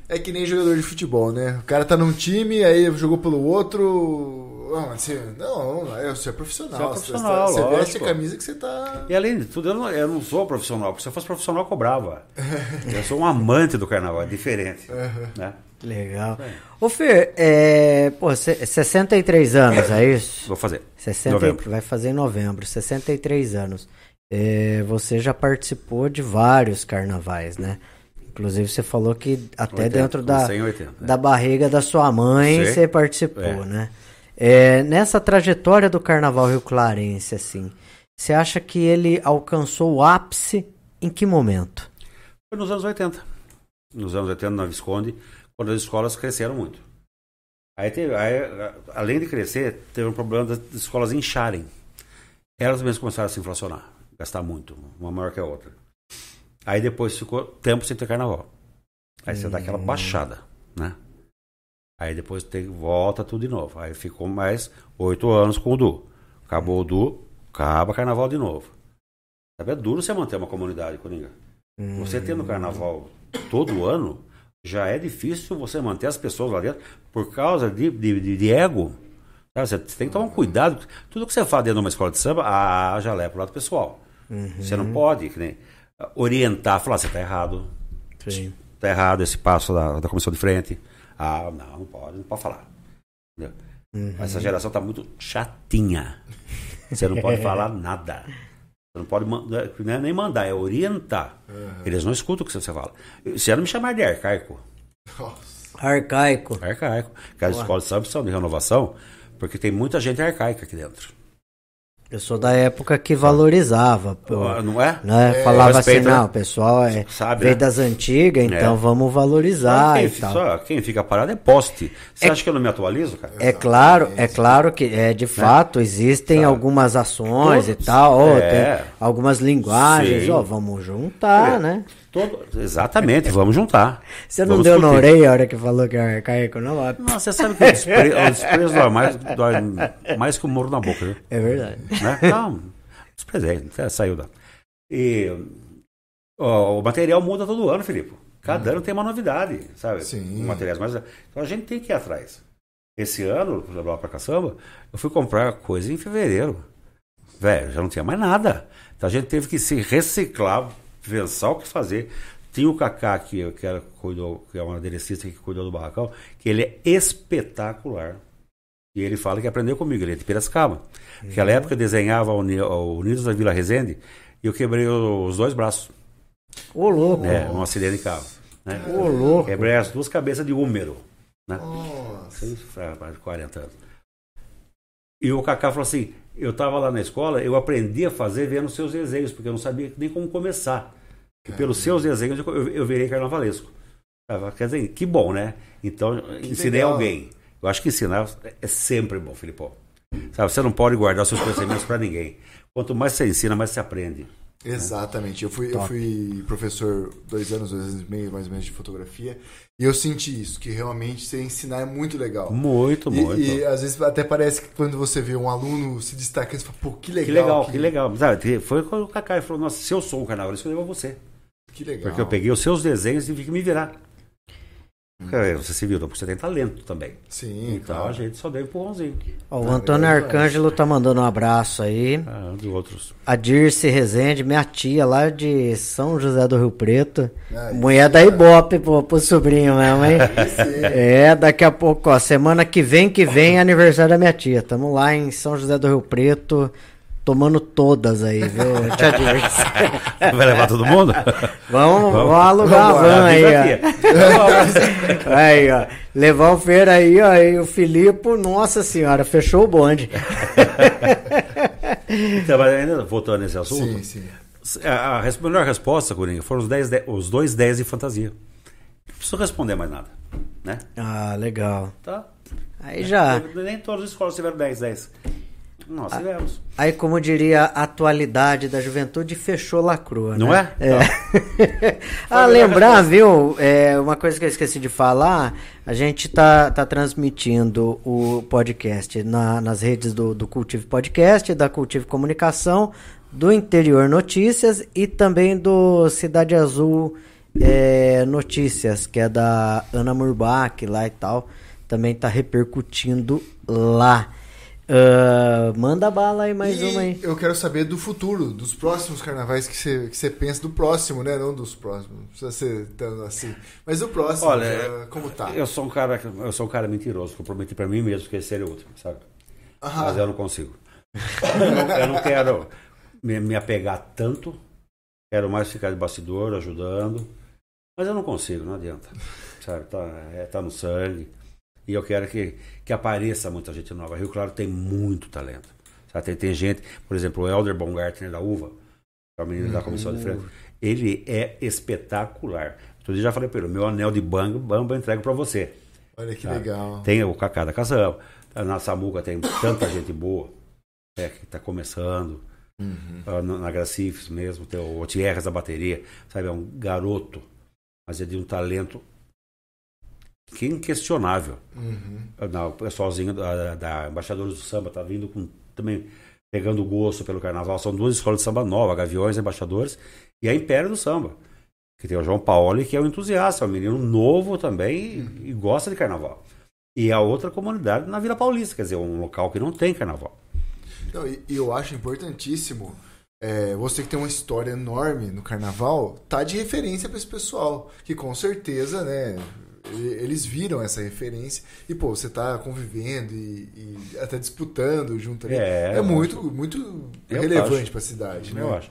É que nem jogador de futebol, né? O cara tá num time, aí jogou pelo outro. Não, mas você, não, é, você é profissional. Você é profissional, você, você veste a camisa que você tá. E além de tudo, eu não, eu não sou profissional. Porque se eu fosse profissional, eu cobrava. eu sou um amante do carnaval, é diferente. Né? Legal. Ô, Fer, é, pô, cê- 63 anos, é isso? Vou fazer. 60, Novembro. Vai fazer em novembro, 63 anos. É, você já participou de vários carnavais, né? Inclusive você falou que até 80, dentro da, comecei em 80, né? da barriga da sua mãe Sim. você participou, É. né? É, nessa trajetória do carnaval Rio Clarense, assim, você acha que ele alcançou o ápice em que momento? Foi nos anos 80. Nos anos 80, na Visconde, quando as escolas cresceram muito. Aí, teve, aí, além de crescer, teve um problema das escolas incharem. Elas mesmas começaram a se inflacionar, gastar muito, uma maior que a outra. Aí depois ficou tempo sem ter carnaval. Aí você dá aquela baixada, né? Aí depois tem, volta tudo de novo. Aí ficou mais oito anos com o Du. Acabou o Du, acaba carnaval de novo. Sabe, é duro você manter uma comunidade, Coringa. Você tendo carnaval todo ano, já é difícil você manter as pessoas lá dentro por causa de, de, de- ego. Sabe, Você tem que tomar um cuidado. Tudo que você faz dentro de uma escola de samba, ah, já leva pro lado pessoal. Você não pode que nem, orientar, falar, você está errado. Sim. Está errado esse passo da, da comissão de frente. Ah, não, não pode, não pode falar. Entendeu? Essa geração está muito chatinha. Você não pode falar nada. Você não pode mandar, não é nem mandar, é orientar. Eles não escutam o que você fala. Se não me chamar de arcaico, Nossa. Arcaico. arcaico. Porque as escolas precisam de renovação, porque tem muita gente arcaica aqui dentro. Eu sou da época que valorizava. pô. Não é? né? Falava assim, respeita, não, né? o pessoal é, Sabe, veio né? das antigas, então É. vamos valorizar quem, e tal. só- quem fica parado é poste. Você acha que eu não me atualizo, cara? É claro, é claro que é de fato existem algumas ações e Todos. tal, ó, É. tem algumas linguagens, Sim. ó, vamos juntar, É. né? Todo- exatamente, vamos juntar. Você não Vamos deu na discutir. orelha a hora que falou que é arcaico, não? ó. Não, você sabe que o despre- o desprezo dói mais, dói mais que o muro na boca, viu? É verdade. né? Não, desprezei, saiu da. E ó, o material muda todo ano, Filipe. Cada ano tem uma novidade, sabe? Sim. Materiais mais. Então a gente tem que ir atrás. Esse ano, lá pra caçamba, eu fui comprar coisa em fevereiro. Velho, já não tinha mais nada. Então a gente teve que se reciclar, pensar o que fazer. Tinha o Kaká, que, que, era, cuidou, que é um aderecista que cuidou do barracão, que ele é espetacular. E ele fala que aprendeu comigo, ele é de Piracicaba. Naquela época eu desenhava o Uni- o Unidos da Vila Resende e eu quebrei os dois braços, Ô, louco. né, num acidente de carro. Né? Ô, louco. Quebrei as duas cabeças de húmero. Né? Nossa. Isso faz mais de 40 anos. E o Kaká falou assim: eu estava lá na escola, eu aprendi a fazer vendo seus desenhos, porque eu não sabia nem como começar. E pelos seus desenhos eu, eu, virei carnavalesco. Quer dizer, que bom, né? Então, ensinei legal. alguém. Eu acho que ensinar é sempre bom, Filipão. Sabe, você não pode guardar seus conhecimentos para ninguém. Quanto mais você ensina, mais você aprende. Exatamente. Eu fui, eu fui professor dois anos, dois anos e meio mais ou menos de fotografia. E eu senti isso, que realmente você ensinar é muito legal. Muito, E, muito. e, às vezes até parece que quando você vê um aluno se destacando, você fala, pô, que legal. que legal, que, legal. Sabe, foi quando o Kaká falou: Nossa, se eu sou um carnavalesco, eu levo você. Que legal. Porque eu peguei os seus desenhos e tive que me virar. Porque Você se virou, porque você tem talento também. Sim, Então claro. a gente só deu empurrãozinho. Ó, o Antônio Arcângelo tá mandando um abraço aí. Ah, de outros. A Dirce Rezende, minha tia lá de São José do Rio Preto. Aí Mulher da Ibope pro, pro sobrinho mesmo, hein? É, daqui a pouco, ó, semana que vem, que vem é aniversário da minha tia. Tamo lá em São José do Rio Preto, tomando todas aí, viu? Vai levar todo mundo? Vamos, vamos alugar uma van aí, ó. Aí, ó. Levar o Feira aí, ó. E o Filipe, nossa senhora, fechou o bonde. Então, mas ainda voltando nesse assunto, Sim, sim. a, a melhor resposta, Coringa, foram os, 10, de- os dois 10 de fantasia. Não preciso responder mais nada. Né? Ah, legal. Tá? Aí já. Nem todas as escolas tiveram 10, 10. Nós Ah. tivemos. Aí, como diria a atualidade da juventude, fechou lacrua. Não né? é? ah, lembrar, viu? É, uma coisa que eu esqueci de falar: a gente tá, tá transmitindo o podcast na- nas redes do, do Cultive Podcast, da Cultive Comunicação, do Interior Notícias e também do Cidade Azul é, Notícias, que é da Ana Murbach lá e tal. Também tá repercutindo lá. Ah, manda bala aí mais e uma aí. eu quero saber do futuro, dos próximos carnavais que você, que você pensa do próximo, né? Não dos próximos. Não precisa ser tão assim. Mas do próximo, Olha, já- como tá? Eu sou um cara, eu sou um cara mentiroso, que eu prometi pra mim mesmo que esse seria o último, sabe? Aham. Mas eu não consigo. Eu não, eu não quero me, me apegar tanto. Quero mais ficar de bastidor, ajudando. Mas eu não consigo, não adianta. Sabe? Tá, é, tá no sangue. E eu quero que, que apareça muita gente nova. Rio Claro tem muito talento. Sabe? Tem, tem gente, por exemplo, o Elder Baumgartner da UVA, que é o menino da comissão de frente. Ele é espetacular. Outro dia eu já falei para ele: meu anel de bamba, bamba eu entrego para você. Olha que legal. Tem o Cacá da Casal. Na Samuca tem tanta gente boa é, que está começando. Ah, na, na Gracifes mesmo, tem o Otierres da bateria. Sabe, é um garoto, mas é de um talento que é inquestionável. Uhum. Não, o pessoalzinho da, da Embaixadores do Samba tá vindo com também pegando gosto pelo carnaval. São duas escolas de samba nova, Gaviões Embaixadores e a Império do Samba. Que tem o João Paoli, que é um entusiasta, é um menino novo também e, e gosta de carnaval. E a outra comunidade na Vila Paulista, quer dizer, um local que não tem carnaval. E, e eu acho importantíssimo é, você que tem uma história enorme no carnaval, tá de referência para esse pessoal. Que com certeza, né? Eles viram essa referência e, pô, você tá convivendo e, e até disputando junto ali. É, É, muito, muito Eu relevante acho. para a cidade, né? Eu acho.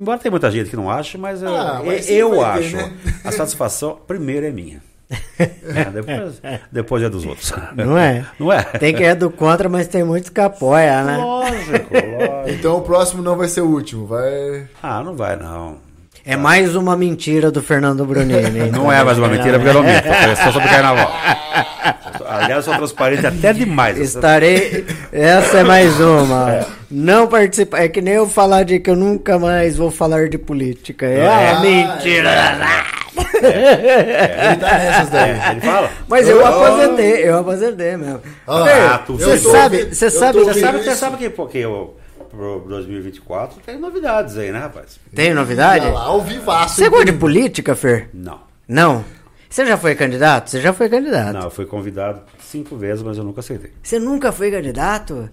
Embora tenha muita gente que não acha, mas, eu- Ah, mas eu, vai ter, acho. né? A satisfação, primeiro, é minha. É, depois, depois é dos outros. Não é? Não é? Tem que é do contra, mas tem muitos que apoia, né? Lógico, lógico. Então o próximo não vai ser o último, vai. Ah, não vai não. É mais uma mentira do Fernando Brunini. Não é mais uma mentira, porque eu não minto. É só sobre carnaval. Aliás, eu sou transparente até demais. Estarei. Essa é mais uma. Não participa. É que nem eu falar de que eu nunca mais vou falar de política. É, Ah, mentira. Ele tá nessas daí. É, ele fala. Mas eu Oh. aposentei, eu aposentei mesmo. Ah, Ah, tu Você eu sabe, você eu sabe, Você sabe, sabe. você sabe que porque eu, pro 2024 tem novidades aí, né, rapaz? Tem novidade? Olha lá, ao vivaço. Você gosta de política, Fer? Não. Não. Você já foi candidato? Você já foi candidato. Não, eu fui convidado cinco vezes, mas eu nunca aceitei. Você nunca foi candidato?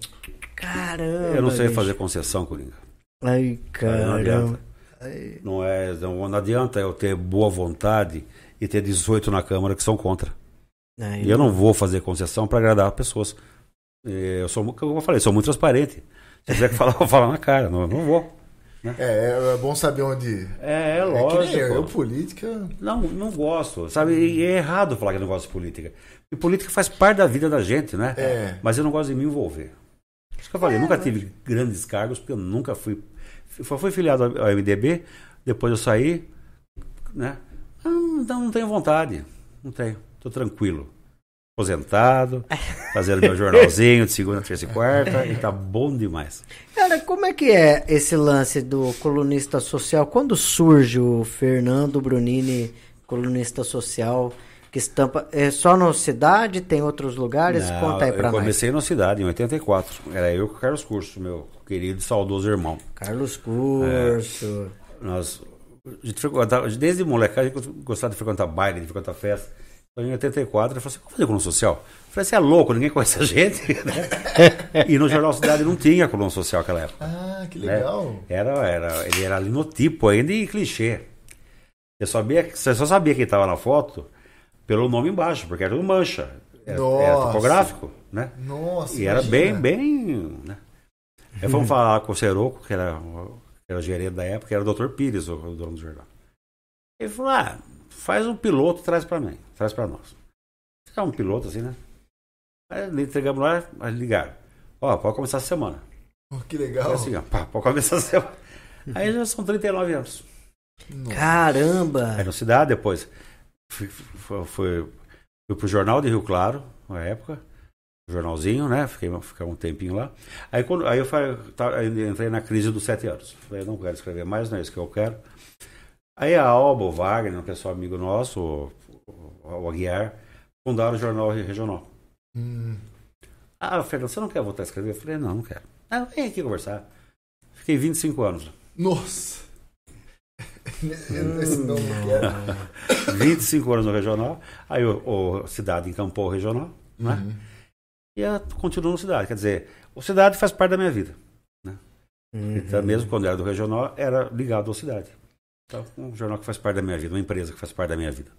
Caramba. Eu não sei bicho. fazer concessão, Coringa. Ai, Não caramba. adianta. Não, é, não, não adianta eu ter boa vontade e ter 18 na Câmara que são contra. Ai, E eu não vou fazer concessão para agradar pessoas. Eu sou, como eu falei, sou muito transparente. Se tiver que falar, eu vou falar na cara. Não, não vou. É, é bom saber onde. É, é É lógico. nem eu, eu, política. Não, não gosto, sabe? E é errado falar que eu não gosto de política. E política faz parte da vida da gente, né? É. Mas eu não gosto de me envolver. Isso que eu falei, eu nunca tive grandes cargos, porque eu nunca fui. Fui filiado ao MDB, depois eu saí, né? Ah, Não, não tenho vontade. Não tenho. Tô tranquilo. Aposentado, fazendo meu jornalzinho de segunda, terça e quarta, e tá bom demais. Cara, como é que é esse lance do colunista social? Quando surge o Fernando Brunini, colunista social, que estampa. É só na cidade? Tem outros lugares? Não, Conta aí pra eu nós. comecei na cidade, em 84. Era eu com o Carlos Curso, meu querido e saudoso irmão. Carlos Curso. Nós a gente frequentava, desde molecada, a gente gostava de frequentar baile, de frequentar festa. Em 84, ele falou assim: vamos fazer coluna social? Eu falei: você é louco, ninguém conhece a gente. né? e no Jornal Cidade não tinha coluna social naquela época. Ah, que né? legal. Era, era, ele era linotipo ainda e clichê. Você, sabia, você só sabia quem estava na foto pelo nome embaixo, porque era tudo mancha. Era, era topográfico, né? Nossa. E era imagina. bem, bem. Né? Aí fomos falar com o Seroco, que era, o- que era o gerente da época, que era o Dr. Pires, o, o dono do jornal. Ele falou: ah, faz um piloto e traz pra mim, traz pra nós. Ficar um piloto assim, né? Aí entregamos lá, aí ligaram. Ó, pode começar essa semana. Oh, que legal. assim, ó, pá, pode começar essa semana. Aí já são 39 anos. Nossa. Caramba! Aí no Cidade, depois fui, fui, fui, fui pro Jornal de Rio Claro, na época, jornalzinho, né? Fiquei, fiquei um tempinho lá. Aí, quando, aí eu falei, tá, entrei na crise dos sete anos. Falei, não quero escrever mais, não é isso que eu quero. Aí a Alba, o Wagner, um pessoal amigo nosso, o, o, o Aguiar, fundaram o Jornal Regional. Hum, Ah, Fernando, você não quer voltar a escrever? Eu falei, não, não quero. Ah, vem aqui conversar. Fiquei 25 anos. Nossa. Esse não, não quero. 25 anos no regional. Aí o, o Cidade encampou o regional, né? Uhum. E a, continuo no Cidade. Quer dizer, o Cidade faz parte da minha vida. Uhum. Então, mesmo quando era do regional, era ligado ao Cidade. Então, um jornal que faz parte da minha vida, uma empresa que faz parte da minha vida.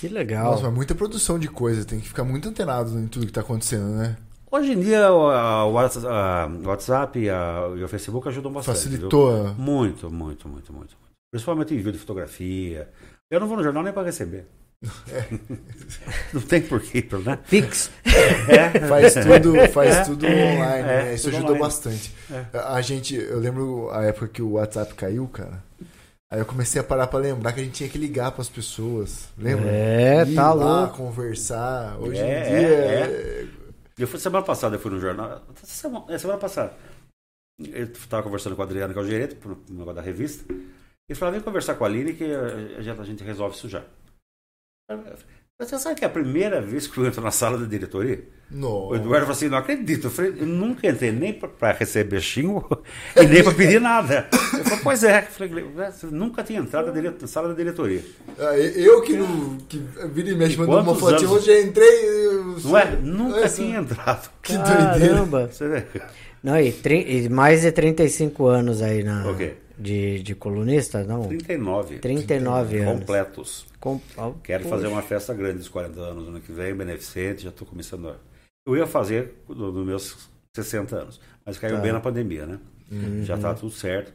Que legal. Nossa, mas muita produção de coisa. Tem que ficar muito antenado em tudo que tá acontecendo, né? Hoje em dia, o, WhatsApp e, o Facebook ajudam bastante. Facilitou. viu? Muito, muito, muito, muito. Principalmente envio de fotografia. Eu não vou no jornal nem para receber. não tem porquê, né? Pix. É, Faz tudo, faz tudo online, É, né? Isso tudo ajudou online. bastante. A a gente, eu lembro a época que o WhatsApp caiu, cara. Aí eu comecei a parar pra lembrar que a gente tinha que ligar pras pessoas. Lembra? É, Ir tá lá, louco. conversar. Hoje É, em dia. é, Eu fui semana passada, eu fui no jornal. Semana, é, semana passada. Eu estava conversando com o Adriano, que é o gerente, pro negócio da revista. Ele falou: vem conversar com a Aline que a, a gente- a gente resolve isso já. Você sabe que é a primeira vez que eu entro na sala da diretoria? O Nossa. Eduardo falou assim: não acredito. Eu, falei, eu nunca entrei nem para receber xingo e nem para pedir nada. Eu falei: pois é. Eu falei, "Ué, você nunca tinha entrado na, dire- na sala da diretoria. Ah, Eu que não. Que vira e mexe mandou uma fotinha, anos? hoje eu entrei. eu Não é? Nunca Essa- tinha entrado. Que doideira. Caramba. Você vê? Não, e, tri- e mais de 35 anos aí na, O quê? De, de colunista? Não, 39. 39 anos. completos. Com, Quero poxa. fazer uma festa grande dos 40 anos ano que vem, beneficente, já estou começando. A... Eu ia fazer no- nos meus 60 anos, mas caiu Tá. bem na pandemia, né? Já está tudo certo.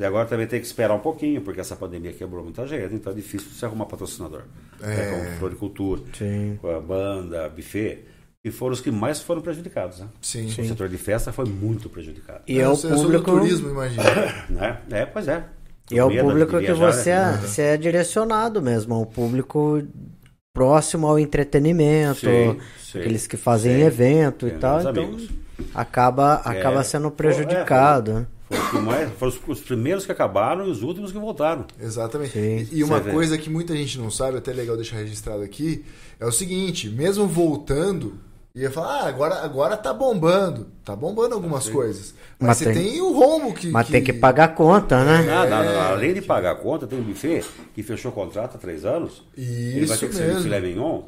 E agora também tem que esperar um pouquinho, porque essa pandemia quebrou muita gente, então é difícil você arrumar patrocinador. É. Como floricultura, Sim. com a banda, buffet, e foram os que mais foram prejudicados. Né? Sim. O setor de festa foi muito prejudicado. E é o eu sou do público. turismo, imagina. Né? É, pois é. E é o público que viajar, você né? é, você é direcionado mesmo, ao público próximo ao entretenimento, Sim, sim. aqueles que fazem Sim. evento e Tem tal, então amigos. acaba, É. acaba sendo Pô, prejudicado. né? Foram que foram os- os primeiros que acabaram e os últimos que voltaram. Exatamente. Sim. E, e uma Você vê. coisa que muita gente não sabe, até é legal deixar registrado aqui, é o seguinte, mesmo voltando, ia falar, ah, agora, agora tá bombando. Tá bombando algumas coisas. Mas, Mas você tem- tem, o rombo que. Mas tem que pagar a conta, né? Nada, nada, além de pagar a conta, tem um buffet que fechou o contrato há três anos. ele vai Isso ter que servir mesmo. filé mignon.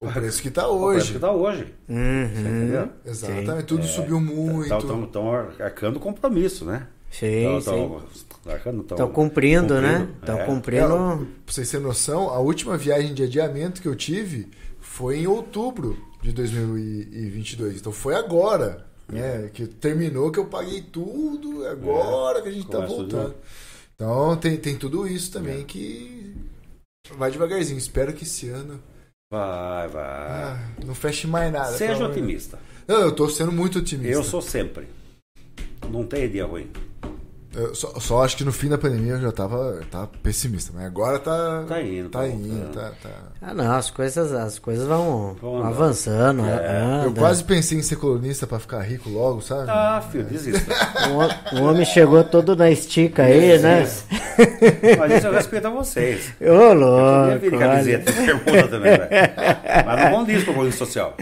O preço que tá O preço hoje. que tá hoje. Uhum. Entendeu? Exatamente. Tudo subiu muito. Estão arcando compromisso, né? Sim, sim. Estão arcando. Estão cumprindo, né? Estão É. É, cumprindo. pra vocês terem noção, a última viagem de adiamento que eu tive foi em outubro de 2022. Então foi agora, né? Que terminou, que eu paguei tudo, é agora que a gente tá de voltando. Então tem, tem tudo isso também que vai devagarzinho. Espero que esse ano Vai, vai. ah, não feche mais nada. Seja otimista. Não, eu tô sendo muito otimista. Eu sou sempre. Não tem dia ruim. Eu só, só acho que no fim da pandemia eu já tava, tava pessimista, mas agora tá. Tá indo, Tá tá indo, tá, tá. Ah, não, as coisas, as coisas vão, Vão avançando. É. anda. Eu quase pensei em ser colunista pra ficar rico logo, sabe? Ah, filho, desista. O, o homem chegou todo na estica aí, né? Mas isso eu respeito a vocês. Ô, Eu louco. podia vir de olha. camiseta bermuda também, velho. Mas não condiz com a coisa social.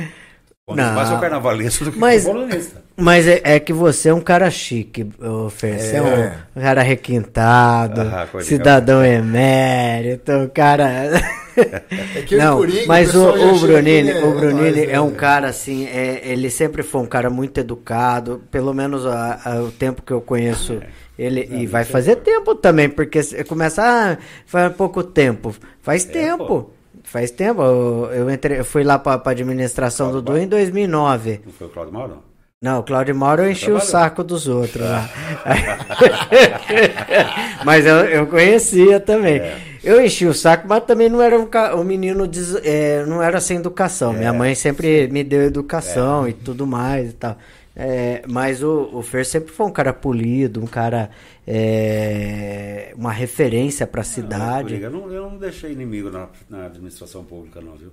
Quando Não. mais sou carnavalesco do que Mas- colunista. Mas é, é que você é um cara chique, Fer. Você é É. um cara requintado, Ah, cidadão emérito, um cara. É que o Não, Coringa, mas o, o Brunini, que o Brunini é um né? cara assim, é, ele sempre foi um cara muito educado, pelo menos a- a- o tempo que eu conheço ele, e vai fazer tempo também, porque você começa, ah, faz pouco tempo, faz tempo, faz tempo, eu, eu entrei, eu fui lá pra, pra administração do Du em 2009, Não foi o Claudio Mauro, não? o Claudio Mauro eu enchi o saco dos outros lá. mas eu, eu conhecia também. Eu enchi o saco, mas também não era um, um menino, des- é, não era sem educação. Minha mãe sempre me deu educação e tudo mais e tal. É, mas o, o Fer sempre foi um cara polido, um cara. É, uma referência pra cidade. Coringa, Eu não, eu não deixei inimigo na, na administração pública, não, viu?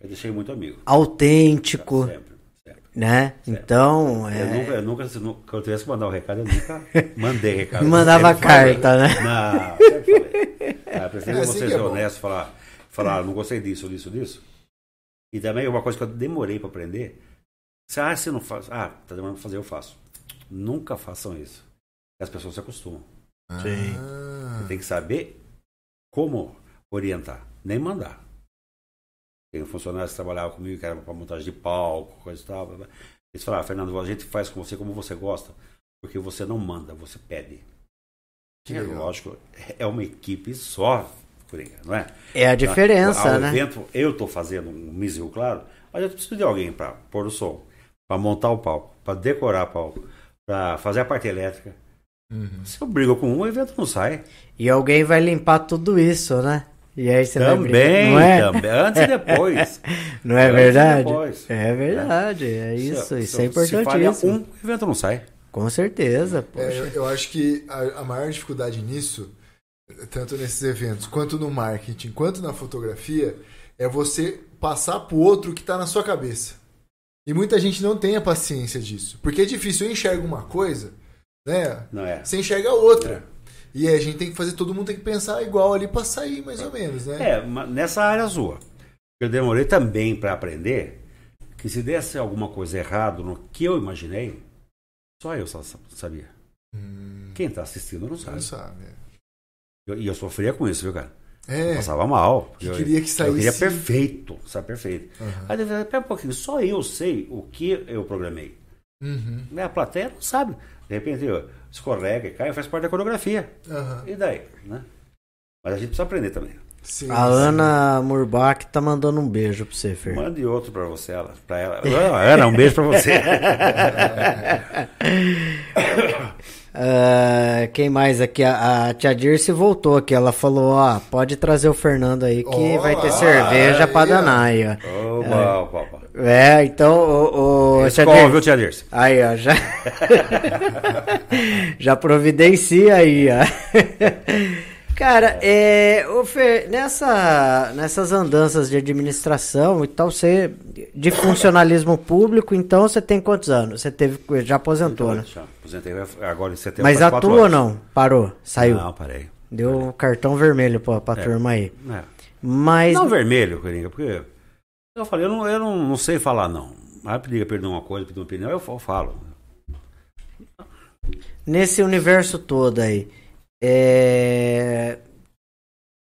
Eu deixei muito amigo. autêntico, Sempre, sempre. né? Então. Eu É, nunca, eu nunca, se nu- quando eu tivesse que mandar um recado, eu nunca mandei recado. Mandava Eu sempre falei. carta, né? Não, sempre falei. Ah, eu prefiro É assim você ser é honesto, falar, falar, não gostei disso, disso, disso. E também uma coisa que eu demorei para aprender. Se, ah, se não faz, ah, tá demorando pra fazer, eu faço. Nunca façam isso. As pessoas se acostumam. Sim. Ah, Você tem que saber como orientar, nem mandar. Tem um funcionário que trabalhava comigo, que era para montagem de palco, coisa e tal. blá, blá. Eles falaram, Fernando, a gente faz com você como você gosta, porque você não manda, você pede. Que é lógico, é uma equipe só, Coringa, não é? É a diferença, Ah, o né? evento, eu estou fazendo um Misil Claro, mas eu preciso de alguém para pôr o som, para montar o palco, para decorar o palco, para fazer a parte elétrica. Uhum. Se eu brigo com um, o evento não sai. E alguém vai limpar tudo isso, né? E aí você. Também, não é? também. Antes e depois. Não é Antes e verdade? depois. É verdade, é Se- isso, se- isso é Se falha importantíssimo. um, o evento não sai. Com certeza, É, poxa. eu, eu acho que a, a maior dificuldade nisso, tanto nesses eventos, quanto no marketing, quanto na fotografia, é você passar pro outro o que tá na sua cabeça. E muita gente não tem a paciência disso. Porque é difícil, eu enxergo uma coisa, né? Não é? Você enxerga outra. E aí a gente tem que fazer, todo mundo tem que pensar igual ali pra sair, mais ou menos, né? É, nessa área sua. Eu demorei também para aprender que se desse alguma coisa errado no que eu imaginei, só eu sa- sabia. Hum, Quem tá assistindo não sabe. não sabe. Eu- E eu, sofria com isso, viu, cara? Eu É, passava mal. Que eu, queria que Eu queria saísse- perfeito, sabe, perfeito. Aham. Aí eu falei, pera um pouquinho, só eu sei o que eu programei. Uhum. A plateia não sabe. De repente, ó, escorrega e cai, faz parte da coreografia. Aham. E daí, né? Mas a gente precisa aprender também. Sim, A sim. Ana Murbach tá mandando um beijo pra você, Fer. Mande outro pra você, ela. Pra ela. Ana, Ana, um beijo pra você. Ah, quem mais aqui? A, a tia Dirce voltou aqui. Ela falou: Ó, pode trazer o Fernando aí que vai ter cerveja pra danar aí, ó. Opa. É, então, o. o tia Escola, viu, tia Dirce? Aí, ó, já. já providencia aí, ó. Cara, é, ô Fer, nessa, nessas andanças de administração e tal, você. De funcionalismo público, então você tem quantos anos? Você teve. Já aposentou, né? Já aposentei agora em setembro. Mas atua ou não? Parou? Saiu? Não, parei. Deu cartão vermelho pra, pra turma aí. É. Mas. Não vermelho, Coringa, porque eu falei, eu não, eu não, não sei falar não. Aí pedir perder uma coisa, pedir uma opinião, eu fa- falo. Nesse universo todo aí, é...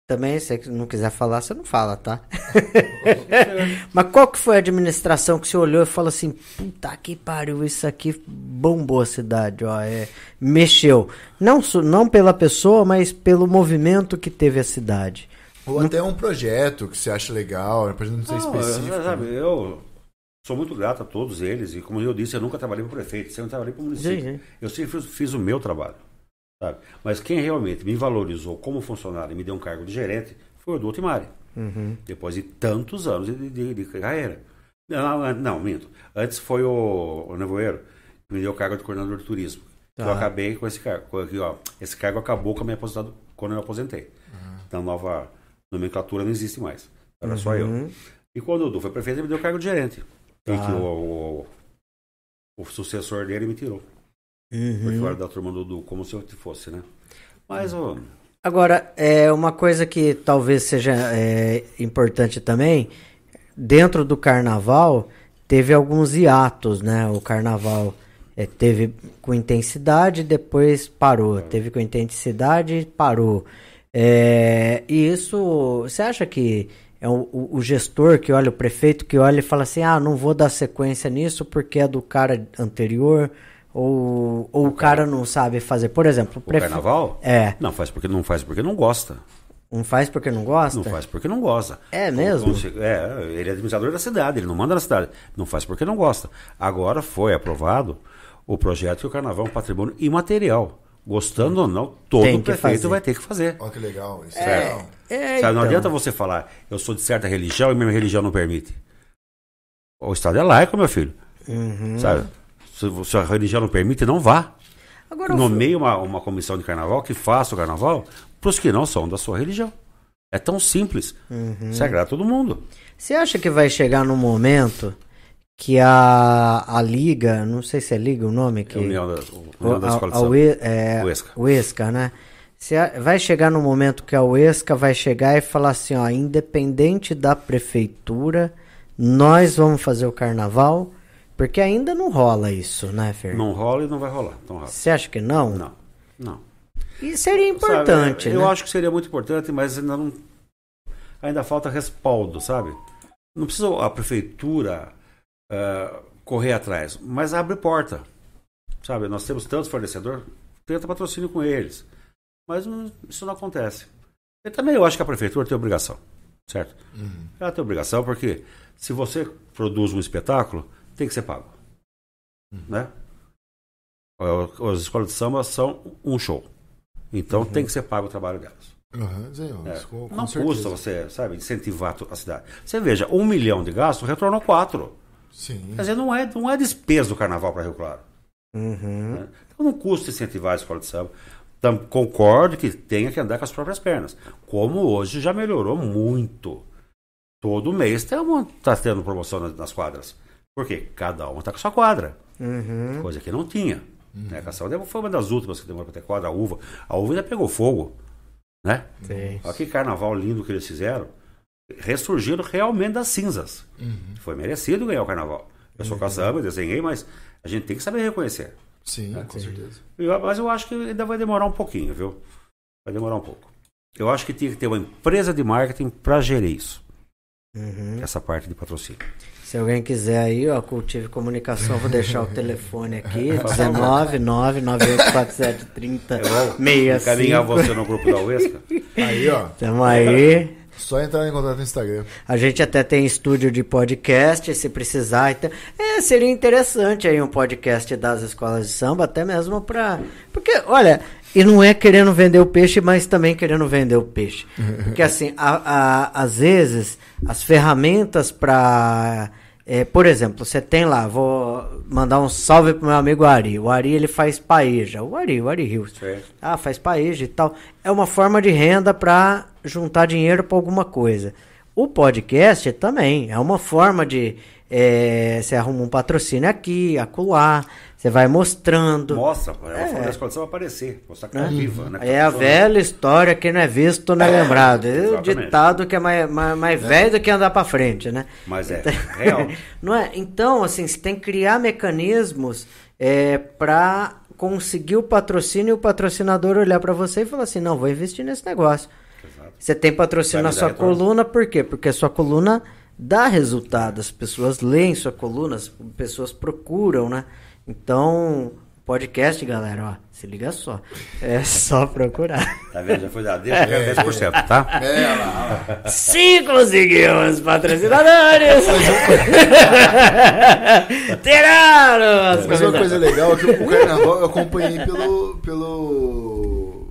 Também, se você não quiser falar, você não fala, tá? Mas qual que foi a administração que você olhou e falou assim, puta que pariu, isso aqui bombou a cidade, ó, é... mexeu. Não, não pela pessoa, mas pelo movimento que teve a cidade. Ou até um projeto que você acha legal, pode não ser Não, específico. eu, sabe, eu sou muito grato a todos eles e como eu disse, eu nunca trabalhei para o prefeito, sempre trabalhei para o município. Sim, sim. Eu sempre fiz, fiz o meu trabalho, sabe? Mas quem realmente me valorizou como funcionário e me deu um cargo de gerente foi o Adolfo Timari. Uhum. Depois de tantos anos de, de, de carreira. Não, não, minto. Antes foi o, o Nevoeiro que me deu o cargo de coordenador de turismo. Tá. Eu acabei com esse cargo. ó, esse cargo acabou com a minha aposentado quando eu aposentei. Então, nova nomenclatura não existe mais. Era só eu. Uhum. E quando o Edu foi prefeito, ele me deu o cargo de gerente. E Tá. que o, o, o sucessor dele me tirou. Porque Uhum. eu era da turma do Edu, como se eu fosse, né? Mas, ô, Agora, é uma coisa que talvez seja é, importante também, dentro do carnaval, teve alguns hiatos, né? O carnaval é, teve com intensidade, depois parou. Teve com intensidade, parou. É, e isso, você acha que é o, o, o, gestor que olha, o prefeito que olha e fala assim: ah, não vou dar sequência nisso porque é do cara anterior? Ou, ou o, cara, não sabe fazer? Por exemplo, o, o prefe... carnaval? É. Não faz porque não faz porque não gosta. Não faz porque não gosta? Não faz porque não gosta. É mesmo? É, ele é administrador da cidade, ele não manda na cidade. Não faz porque não gosta. Agora foi aprovado o projeto que o carnaval é um patrimônio imaterial. Gostando ou não, todo prefeito fazer. vai ter que fazer. Olha que legal. Isso é, é, é Sabe, então. Não adianta você falar, eu sou de certa religião e minha religião não permite. O Estado é laico, meu filho. Uhum. Sabe? Se, se, a religião não permite, não vá. Agora, Nomeie uma, uma comissão de carnaval que faça o carnaval para os que não são da sua religião. É tão simples. Uhum. Agrada todo mundo. Você acha que vai chegar num momento que a, a Liga, não sei se é Liga o nome, que, é União da, União da Escola a, a, de é, Uesca. Uesca, né? Você vai chegar no momento que a Uesca vai chegar e falar assim, ó, independente da prefeitura, nós vamos fazer o carnaval, porque ainda não rola isso, né, Fer? Não rola e não vai rolar. Você acha que não? Não, não. E seria importante, sabe, Eu né? acho que seria muito importante, mas ainda não... Ainda falta respaldo, sabe? Não precisa a prefeitura uh, correr atrás, mas abre porta. Sabe, nós temos tantos fornecedores, tenta patrocínio com eles. Mas não, isso não acontece. E também eu acho que a prefeitura tem obrigação, certo? Uhum. Ela tem obrigação porque se você produz um espetáculo, tem que ser pago. Uhum. Né? As escolas de samba são um show. Então uhum. tem que ser pago o trabalho delas. Uhum, sim, é. com, com não certeza. custa você, sabe, incentivar a cidade. Você veja, um milhão de gastos retornou quatro. Sim. Quer dizer, não é, não é despesa do carnaval para Rio Claro. Uhum. Né? Então não custa incentivar a escola de samba. Então, concordo que tenha que andar com as próprias pernas. Como hoje já melhorou muito. Todo mês está tendo promoção nas, nas, quadras. Por quê? Cada uma está com sua quadra. Uhum. Coisa que não tinha. Uhum. Né? A Caçamba foi uma das últimas que demorou para ter quadra, a uva. A uva ainda pegou fogo. Né? Sim. Olha que carnaval lindo que eles fizeram ressurgiram realmente das cinzas. Uhum. Foi merecido ganhar o carnaval. Eu sou uhum. caçamba, desenhei, mas a gente tem que saber reconhecer. Sim, né? com certeza. mas eu acho que ainda vai demorar um pouquinho, viu? Vai demorar um pouco. Eu acho que tinha que ter uma empresa de marketing para gerir isso. Uhum. Essa parte de patrocínio. Se alguém quiser aí, ó, Cultive Comunicação, vou deixar o telefone aqui, 19 99847 30 Encaminhar você no grupo da UESCA. Aí, ó. Tamo aí. Só entrar em contato no Instagram. A gente até tem estúdio de podcast, se precisar. Então, é, seria interessante aí um podcast das escolas de samba, até mesmo para. Porque, olha, e não é querendo vender o peixe, mas também querendo vender o peixe. Porque, assim, a, a, às vezes, as ferramentas para. É, por exemplo, você tem lá, vou mandar um salve pro meu amigo Ari. O Ari ele faz paeja. O Ari, o Ari Rios. Ah, faz paeja e tal. É uma forma de renda para juntar dinheiro para alguma coisa. O podcast também é uma forma de é, você arruma um patrocínio aqui, acolá, você vai mostrando. Mostra, é uma é. forma da escola aparecer, mostrar que é, viva, né? É a velha história que não é visto, não é, é lembrado. É o ditado que é mais, mais, mais é. velho do que andar para frente, né? Mas é real. não é? Então, assim, você tem que criar mecanismos é, para conseguir o patrocínio e o patrocinador olhar para você e falar assim, não, vou investir nesse negócio. Você tem patrocínio na sua coluna, por quê? Porque a sua coluna dá resultado, as pessoas leem sua coluna, as pessoas procuram, né? Então, podcast, galera, ó, se liga só. É só procurar. Tá vendo? Já foi da deixa, já 10%, tá? É, olha lá. Se conseguimos patrocinadores! Tiraram! Mas uma coisa legal é que o carnaval eu acompanhei pelo. pelo.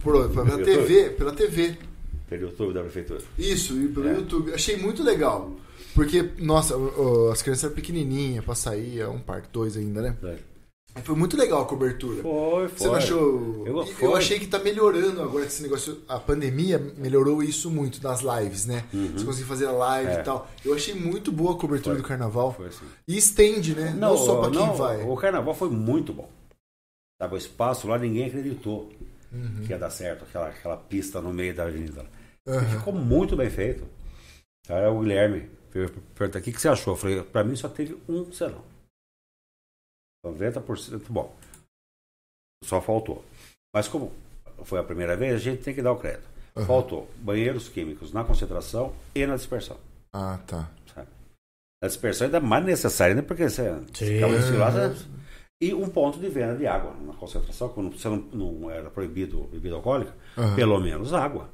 Por, pela TV. Pela TV. Pelo YouTube da prefeitura. Isso, e pelo é. YouTube. Achei muito legal. Porque, nossa, as crianças eram pequenininhas pra sair, é um parque, dois ainda, né? É. Foi muito legal a cobertura. Foi, foi. Você não achou? Eu, eu, achei que tá melhorando agora esse negócio. A pandemia melhorou isso muito nas lives, né? Uhum. Você conseguir fazer a live é. e tal. Eu achei muito boa a cobertura foi. do carnaval. Foi assim. E estende, né? Não, não só pra quem vai. O carnaval foi muito bom. Tava o espaço lá, ninguém acreditou uhum. que ia dar certo, aquela, aquela pista no meio da avenida. Uhum. Ficou muito bem feito. Era o Guilherme pergunta, o que, que você achou? Eu falei, pra mim só teve um serão. 90% bom. Só faltou. Mas como foi a primeira vez, a gente tem que dar o crédito. Uhum. Faltou banheiros químicos na concentração e na dispersão. Ah, tá. Sabe? A dispersão é ainda mais necessária, né? Porque você Sim. ficava desfilado, né? E um ponto de venda de água na concentração, quando você não, não era proibido bebida alcoólica, Aham. pelo menos água.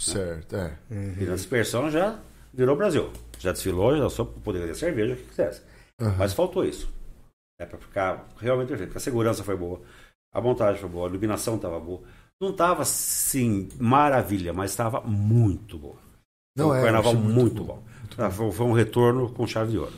Certo, é. E na dispersão já virou Brasil. Já desfilou, já só poderia ter cerveja, o que quisesse. Aham. Mas faltou isso. É para ficar realmente perfeito. Porque a segurança foi boa, a montagem foi boa, a iluminação estava boa. Não estava, sim, maravilha, mas estava muito boa. Não, Foi um é, carnaval muito, muito bom. Ah, Foi, foi um retorno com chave de ouro.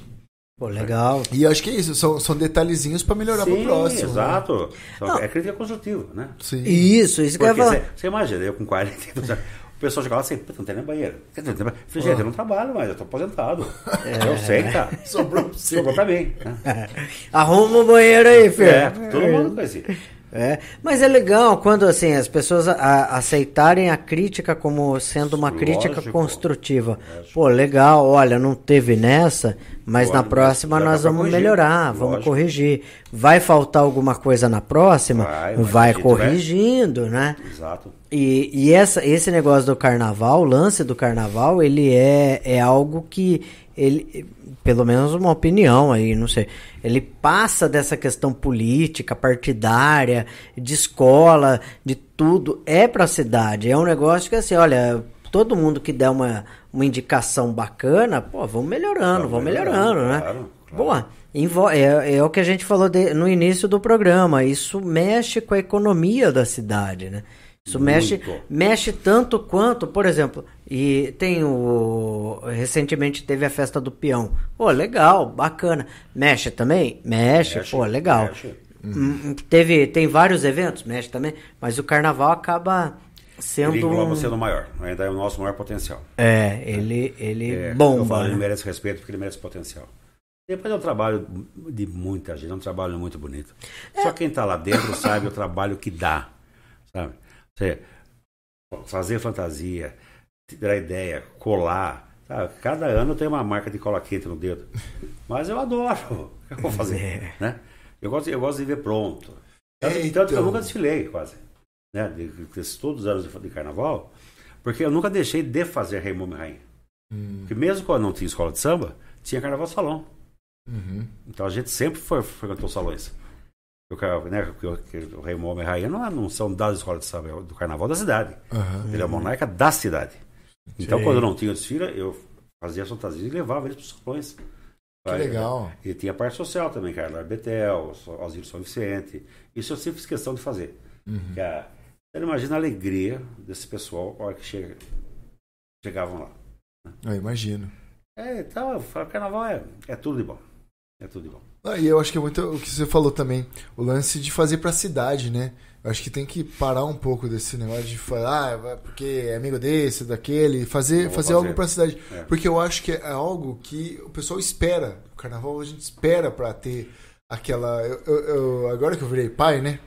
Pô, legal. E acho que é isso, são, são detalhezinhos pra melhorar pro Sim, próximo. né? Exato. Que É crítica construtiva, né? Sim. Isso, isso que eu ia Porque falar. você, você imagina, eu com 42 anos, o pessoal chegava assim, "Puta, não tem nem banheiro. Não tem banheiro. Eu falei, gente, eu não trabalho mais, eu tô aposentado. É. Eu sei que tá. Sobrou pra você. Sobrou pra mim. né? Arruma o banheiro aí, filho. É, todo mundo conhecia. É, mas é legal quando assim as pessoas a- aceitarem a crítica como sendo uma Lógico. crítica construtiva. Pô, legal, olha, não teve nessa, mas Pô, na próxima nós vamos corrigir. melhorar, vamos Lógico. corrigir. Vai faltar alguma coisa na próxima? Vai, Vai, corrigindo, né? Exato. E, e essa, esse negócio do carnaval, o lance do carnaval, ele é, é algo que ele, pelo menos uma opinião aí, não sei, ele passa dessa questão política, partidária, de escola, de tudo, é pra cidade. É um negócio que assim, olha, todo mundo que der uma, uma indicação bacana, pô, vamos melhorando, Tá vamos melhorando, melhorando, né? claro, claro. Boa. É, é o que a gente falou de- no início do programa. Isso mexe com a economia da cidade, né? Isso mexe, Muito. mexe tanto quanto, por exemplo, e tem o. Recentemente teve a festa do peão. Pô, legal, bacana. Mexe também? Mexe, Mexe, pô, legal. mexe. Hum, Teve, tem vários eventos, mexe também, mas o carnaval acaba sendo. Ele engloba um- sendo maior. Ainda é o nosso maior potencial. É, ele, ele É, eu bomba. ele né? merece respeito porque ele merece potencial. Depois é um trabalho de muita gente, é um trabalho muito bonito. Só quem está lá dentro sabe o trabalho que dá. Sabe? Você fazer fantasia, tirar ideia, colar. Sabe? Cada ano tem uma marca de cola quente no dedo. Mas eu adoro. O que eu vou fazer? Né? Eu, gosto, eu gosto de ver pronto. Tanto, É, tanto que eu então. nunca desfilei quase. Né? De, desses todos os anos de, de carnaval. Porque eu nunca deixei de fazer Raimundo e Rainha. Porque mesmo quando não tinha escola de samba, tinha carnaval salão. Uhum. Então a gente sempre foi, frequentou salões. O, né, o- que o Rei Momo e Rainha não, é- não são das escolas de samba, é do carnaval da cidade. Aham. Ele é o monarca da cidade. Então Sim. quando não tinha desfile, eu fazia as fantasias e levava eles para os salões. Que legal. E tinha a parte social também, Carlos Betel, Osírio São Vicente. Isso eu sempre fiz questão de fazer. Uhum. Que a- você não imagina a alegria desse pessoal a hora que chega, chegavam lá. Eu imagino. É, então, eu falo, carnaval é, é tudo de bom. É tudo de bom. Ah, e eu acho que é muito o que você falou também, o lance de fazer pra cidade, né? Eu acho que tem que parar um pouco desse negócio de falar, ah, porque é amigo desse, daquele, fazer, fazer, fazer. algo pra cidade. É. Porque eu acho que é algo que o pessoal espera. O carnaval a gente espera pra ter aquela. eu- eu- eu- agora que eu virei pai, né?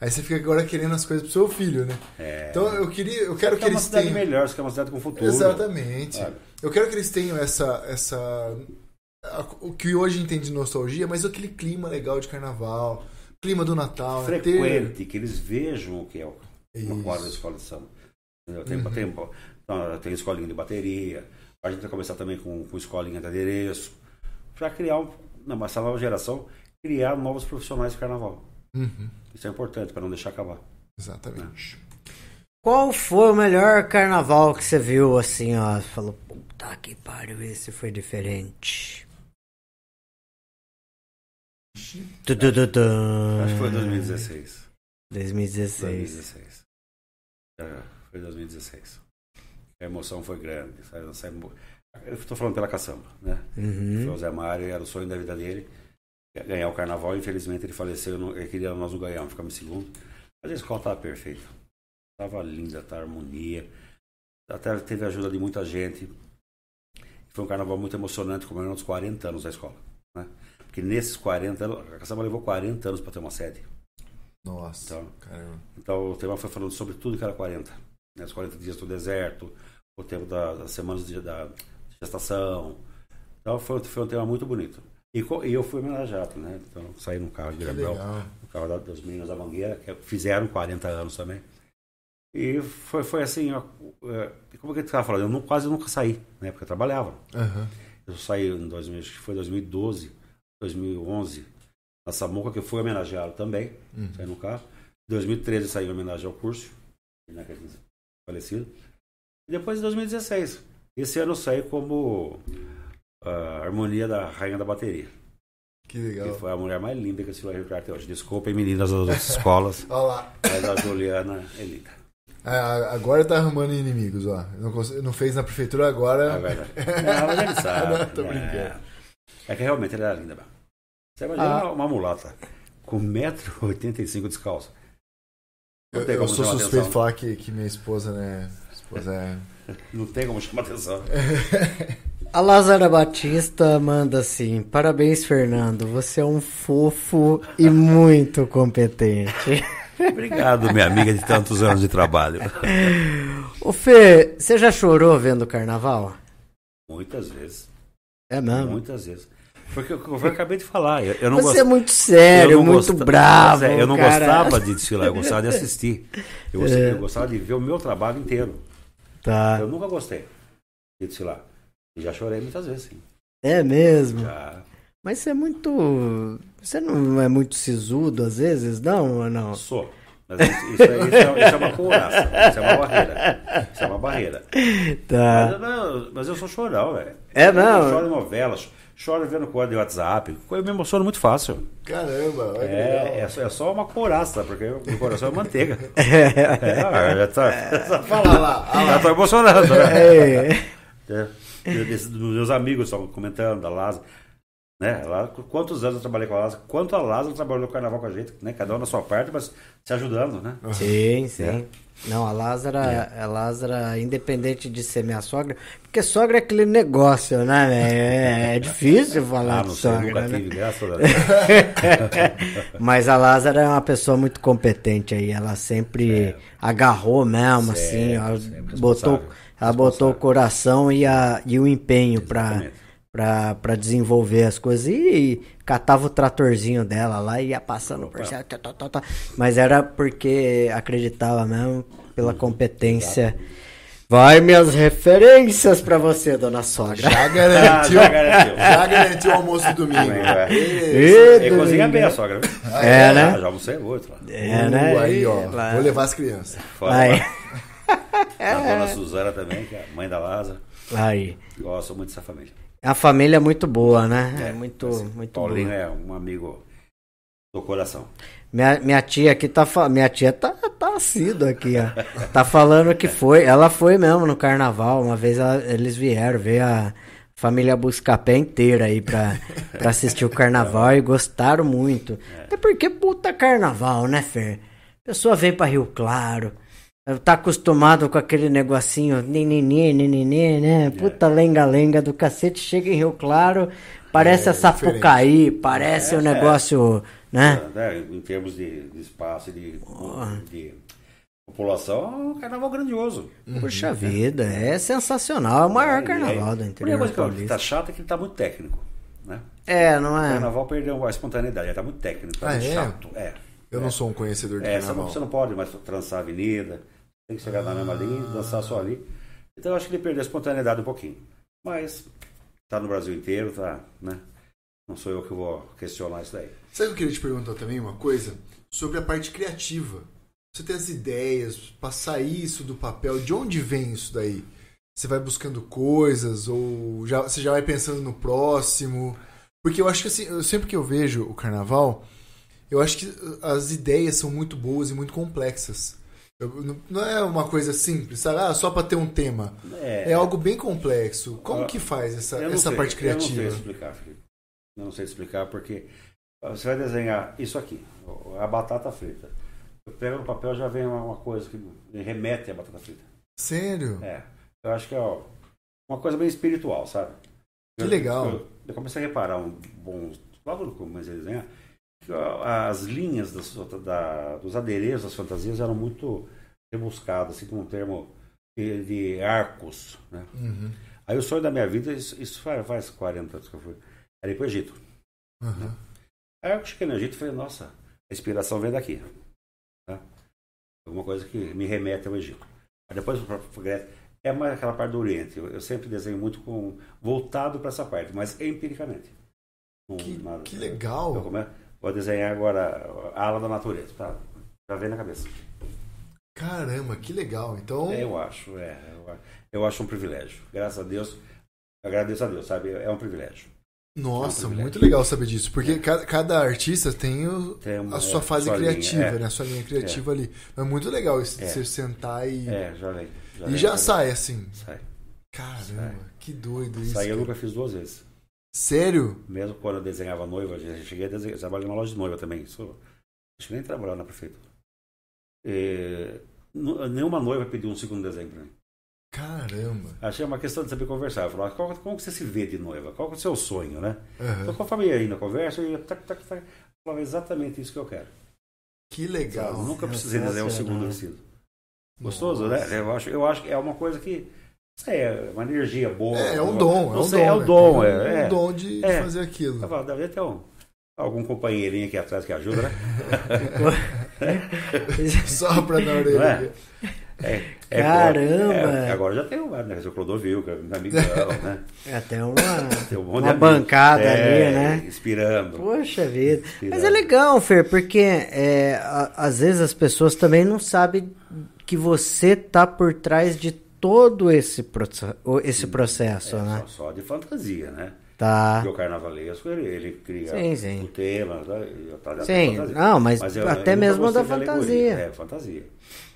Aí você fica agora querendo as coisas pro seu filho, né? É. Então eu queria, eu quero Você que quer uma eles cidade tenham. melhor, você quer uma cidade com futuro. Exatamente. Sabe? Eu quero que eles tenham essa. essa o que hoje entende de nostalgia, mas aquele clima legal de carnaval, clima do Natal, né? Ter- Frequente, que eles vejam o que é o- uma quadra da escola de samba. Entendeu? Tem, Uhum. tem, então, tem escolinha de bateria, a gente vai começar também com, com escolinha de adereço, para criar, um, não, essa nova geração, criar novos profissionais de carnaval. Uhum, Isso é importante para não deixar acabar. exatamente. Qual foi o melhor carnaval que você viu assim, ó? Você Falou, puta que pariu, esse foi diferente. Tu, tu, tu, tu. Acho que foi 2016. 2016. 2016. É, foi 2016. A emoção foi grande. Sabe? Sabe- Eu estou falando pela caçamba, né? Foi Uhum. o Zé Mário, era o sonho da vida dele. Ganhar o carnaval, infelizmente ele faleceu, eu não- ele queria nós não ganhamos, ficamos em segundo. Mas a escola estava perfeita. Estava linda, tá harmonia. Até teve a ajuda de muita gente. Foi um carnaval muito emocionante, comemorando os 40 anos da escola. Né? Porque nesses 40 anos, a caçamba levou 40 anos para ter uma sede. Nossa, Então, caramba. então o tema foi falando sobre tudo que era 40. Né? Os 40 dias do deserto, o tempo da- das semanas de, da gestação. Então foi, foi um tema muito bonito. E, e eu fui homenageado, né? Então saí num carro de legal. no carro da- das meninas da Mangueira, que fizeram 40 anos também. E foi, foi assim, ó, é, como que eu estava falando? Eu não, quase nunca saí, né? Porque eu trabalhava. Aham. Eu saí em 2000, acho que foi 2012, 2011, na Samuca, que eu fui homenageado também, saí no carro. Em 2013 eu saí em homenagem ao curso, né, que é falecido. E depois em 2016. Esse ano eu saí como a harmonia da rainha da bateria. Que Que legal. foi a mulher mais linda que tive Rio até hoje. Desculpem, meninas das outras escolas, Olha lá. mas a Juliana é linda. Ah, agora tá arrumando inimigos, ó. Não, não fez na prefeitura agora. É verdade. Não, mas ele sabe. Não, tô né? brincando. É que realmente ela era linda mesmo. Você imagina Ah. uma, mulata com 1,85m descalço. Não Eu, eu sou suspeito de falar que, que minha esposa, né? Esposa é. Não tem como chamar atenção. A Lázara Batista manda assim: Parabéns, Fernando. Você é um fofo e muito competente. Obrigado, minha amiga de tantos anos de trabalho. Ô Fê, você já chorou vendo o carnaval? Muitas vezes. É mesmo? Muitas vezes. Porque eu, eu acabei de falar. Eu, eu não Você gost- é muito sério, eu não muito gosta- bravo. É, eu não cara. gostava de desfilar, eu gostava de assistir. Eu, gostava- eu gostava de ver o meu trabalho inteiro. Tá. Eu nunca gostei de desfilar. E já chorei muitas vezes, sim. É mesmo. Já. Mas você é muito. Você não é muito sisudo às vezes, não ou não? Sou. Mas isso, isso é, isso é- isso é uma couraça. Isso é uma barreira. Isso é uma barreira. Mas, Tá. eu, não- mas eu sou chorão, velho. É Eu mesmo? choro em novelas, choro vendo coisa de WhatsApp. Eu me emociono muito fácil. Caramba, olha que É, legal. é, só, é só uma couraça, porque o meu coração é manteiga. É, já tá, já tá Olha lá. Já tô emocionando, né? É. É. Dos meus amigos estavam comentando da Lázaro. Né? Lá, quantos anos eu trabalhei com a Lázaro? Quanto a Lázaro trabalhou no carnaval com a gente, né? Cada um na sua parte, mas se ajudando, né? Sim, sim. É. Não, a Lázara, a Lázara, independente de ser minha sogra, porque sogra é aquele negócio, né, velho? É, é difícil falar Ah, de sogra, né? Deus. Mas a Lázara é uma pessoa muito competente aí. Ela sempre agarrou mesmo, Certo, assim. Ela botou, ela botou o coração e, a, e o empenho pra, Exatamente. Pra, pra desenvolver as coisas. E, catava o tratorzinho dela lá e ia passando por cima. tá, tá, tá, tá. Mas era porque acreditava mesmo pela Uhum. competência. Vai minhas referências pra você, dona sogra. Já Ah, garantiu. já garantiu. já garantiu o almoço do domingo. É. Ê, E cozinha bem a sogra. viu? É, né? Ah, Já almocei lá. É, né? Uh, aí, ó. Lá- Vou levar as crianças. Fora Aí. A dona Suzana também, que é a mãe da Lázaro. Aí. Gosto muito dessa família. A família é muito boa, né? É, muito, Esse muito Paulinho boa. é um amigo do coração. Minha, minha tia aqui tá minha tia tá tá assídua aqui, ó. Tá falando que foi, ela foi mesmo no carnaval, uma vez ela- eles vieram ver a família Buscapé inteira aí pra, pra assistir o carnaval e gostaram muito. Até porque puta carnaval, né, Fer? A pessoa vem pra Rio Claro, tá acostumado com aquele negocinho ninini, ninini, né? Puta lenga-lenga do cacete, chega em Rio Claro, parece É, a Sapucaí, parece o negócio, né? né, em termos de, de espaço de, de população, é um carnaval grandioso. Puxa vida, é sensacional. É o maior aí, carnaval do A única interior coisa que tá chata é que ele tá muito técnico. Né? É, não O é? carnaval perdeu a espontaneidade, ele tá muito técnico, tá Ah, muito é? chato. É. Eu não sou um conhecedor de É, você não, carnaval. você não pode mais trançar a avenida, tem que chegar na mesma linha, dançar só ali. Então eu acho que ele perdeu a espontaneidade um pouquinho. Mas tá no Brasil inteiro, tá, né? Não sou eu que vou questionar isso daí. Sabe o que eu queria te perguntar também? Uma coisa sobre a parte criativa. Você tem as ideias, passar isso do papel, de onde vem isso daí? Você vai buscando coisas ou já, você já vai pensando no próximo? Porque eu acho que assim, sempre que eu vejo o carnaval, eu acho que as ideias são muito boas e muito complexas. Eu- não- é uma coisa simples, sabe? Ah, só pra ter um tema. É, algo bem complexo. Como Ah, que faz essa, Eu essa sei, parte Eu criativa? não sei explicar, Felipe. Eu não sei explicar porque você vai desenhar isso aqui, a batata frita. Eu pego no papel já vem uma, coisa que me remete à batata frita. Sério? É. Eu acho que é uma coisa bem espiritual, sabe? Que Eu- legal. Eu, eu comecei a reparar um bom. Logo no comecei a desenhar, as linhas das, da- dos adereços das fantasias eram muito rebuscadas, assim, com um termo de, arcos. Né? Uhum. Aí o sonho da minha vida, isso, isso faz, faz 40 anos que eu fui, era ir pro Egito. Aham. Aí eu cheguei no Egito e falei, nossa, a inspiração vem daqui. Tá? Alguma coisa que me remete ao Egito. Aí depois para Grécia, é mais aquela parte do Oriente. Eu, eu sempre desenho muito com voltado para essa parte, mas empiricamente. Com Que, nada- que legal. Eu vou desenhar agora a ala da natureza, tá? Já vem na cabeça. Caramba, que legal. Então, É, eu acho, é. Eu, acho um privilégio. Graças a Deus, agradeço a Deus, sabe? É um privilégio. nossa, é um privilégio. muito legal saber disso. Porque ca- cada, artista tem, o- Tem uma- a sua é, fase sua linha, criativa, é. né? A sua linha criativa ali. É muito legal esse, É. você sentar e. É, já vem. e vem, já vem. sai assim. Sai. Caramba, que doido isso. Sai eu nunca fiz duas vezes. Sério? Mesmo quando eu desenhava noiva, eu cheguei a desenhar, trabalhei numa loja de noiva também. Isso, acho que nem trabalhava na prefeitura. É, nu- nenhuma noiva pediu um segundo desenho para mim. Caramba. Achei uma questão de saber conversar. Eu falava, qual, como você se vê de noiva? Qual é o seu sonho, né? Aham. Então, conforme ia indo na conversa, eu ia tac, tac, tac, falava exatamente isso que eu quero. Que legal. Nunca precisei desenhar um segundo Sensacional. vestido. Gostoso, né? Eu acho, eu acho que é uma coisa que é uma energia boa. É, é um dom. É um sei, dom. é o né? dom, Tem é. um é. dom de, de É. fazer aquilo. Eu falo, deve ter um, algum companheirinho aqui atrás que ajuda, né? Só pra na orelha. É? É, é, Caramba! é, agora já tem um, né? O Clodovil, que é meu amigão, né? É até uma, Tem um uma bancada É, ali, né? Inspirando. Poxa vida. Inspirando. Mas é legal, Fer, porque é, a- às vezes as pessoas também não sabem que você tá por trás de todo esse, esse processo, É, né? só, só de fantasia, né? Tá. Porque o carnavalesco, ele, ele cria Sim, sim. o tema, trazia Sim, não, mas eu- até eu mesmo da fantasia. É, fantasia.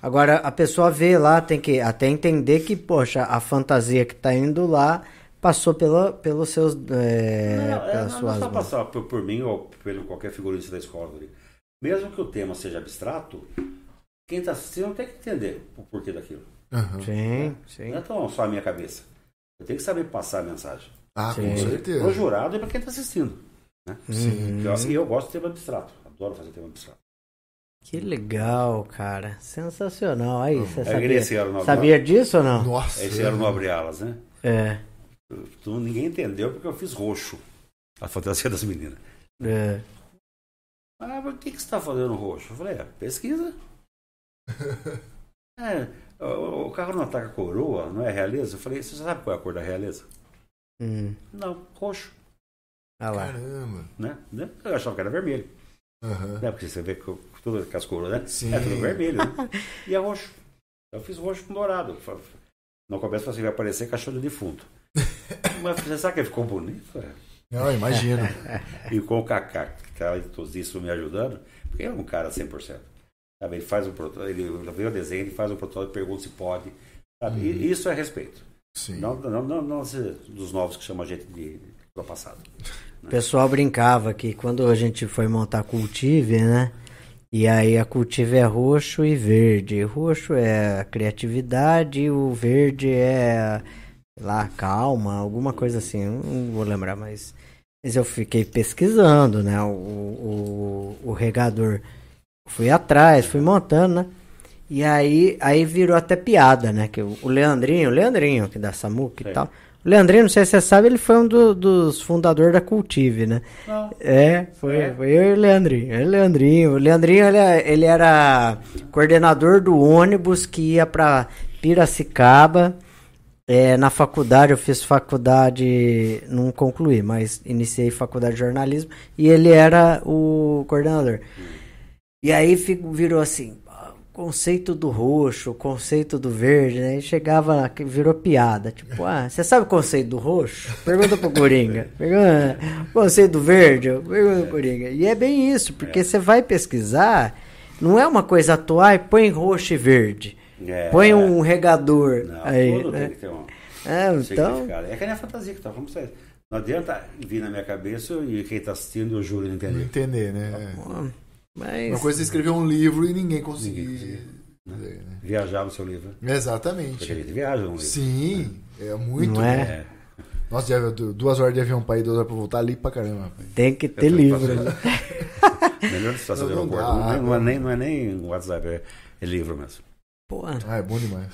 Agora, a pessoa vê lá, tem que até entender que, poxa, a fantasia que tá indo lá passou pela, pelos seus. É, não, é, pelas não, não suas só mãos. passar por, por mim ou pelo qualquer figurinista da escola. ali. Mesmo que o tema seja abstrato, quem está assistindo tem que entender o porquê daquilo. Aham. Sim, sim. Não é tão só a minha cabeça. Eu tenho que saber passar a mensagem. Ah, com Sim. certeza. Para o jurado e para quem está assistindo. Sim. E eu, e eu gosto de tema abstrato. Adoro fazer tema abstrato. Que legal, cara. Sensacional. Aí, você É, sabia, não- sabia disso ou não? Nossa. Esse ano não abre alas, né? É. Tu- ninguém entendeu porque eu fiz roxo. A fantasia das meninas. é. Ah, mas o que, que você está fazendo roxo? Eu falei, é, pesquisa. é, o, o carro não ataca a coroa, não é realeza? Eu falei, você sabe qual é a cor da realeza? Hum. Não, roxo. Olha lá. Caramba. Né? Né? Eu achava que era vermelho. Aham. Né? Porque você vê que tudo com as cores, né? Sim. É tudo vermelho. Né? E é roxo. Eu fiz roxo com dourado. No começo assim, vai aparecer cachorro de defunto. Mas você sabe que ficou bonito? É. Não, imagino. E com o Kaká, que tá talentosíssimo me ajudando, porque ele é um cara 100%. Sabe? Ele faz o protótipo, ele vê o desenho, ele faz o protótipo, pergunta se pode. Sabe? E isso é respeito. Sim. Não, não, não, não dos novos que chamam a gente de do passado. O pessoal brincava que quando a gente foi montar a Cultive, né? E aí a Cultive é roxo e verde. Roxo é a criatividade, o verde é lá, calma, alguma coisa assim. Não vou lembrar, mas, mas eu fiquei pesquisando, né? O, o, o regador. Fui atrás, fui montando, né? E aí, aí virou até piada, né? Que o o Leandrinho, o Leandrinho, que da Samuca e tal. O Leandrinho, não sei se você sabe, ele foi um do- dos fundadores da Cultive, né? Não. É, foi, É? foi eu e o Leandrinho. Eu o Leandrinho. O Leandrinho, ele, ele era coordenador do ônibus que ia pra Piracicaba. É, na faculdade, eu fiz faculdade, não concluí, mas iniciei faculdade de jornalismo e ele era o coordenador. E aí fico- virou assim, ah, conceito do roxo, conceito do verde, né? E chegava, lá, virou piada, tipo, ah, você sabe o conceito do roxo? Pergunta pro Coringa. Pergunta, conceito do verde? Pergunta pro Coringa. E é bem isso, porque você vai pesquisar, não é uma coisa atual, põe roxo e verde. É. Põe um regador Não, aí, tudo né? tem que ter um É, então. É que nem a fantasia que tá falando pra vocês. Não adianta vir na minha cabeça e quem tá assistindo e o júri não Não entender. entender, né? Mas Uma coisa é escrever um livro e ninguém conseguir. Ninguém ler, né? Viajar no seu livro. Porque a Exatamente. gente viaja no livro. Sim, é muito. Não é? bom. É. Nossa, duas horas de avião pra ir, duas horas pra voltar ali pra caramba. rapaz. tem que ter livro. né? Melhor situação de Não, não aeroporto. Não, é- não é não. nem, não é nem WhatsApp, é, é livro mesmo. Pô, Ah, é bom demais.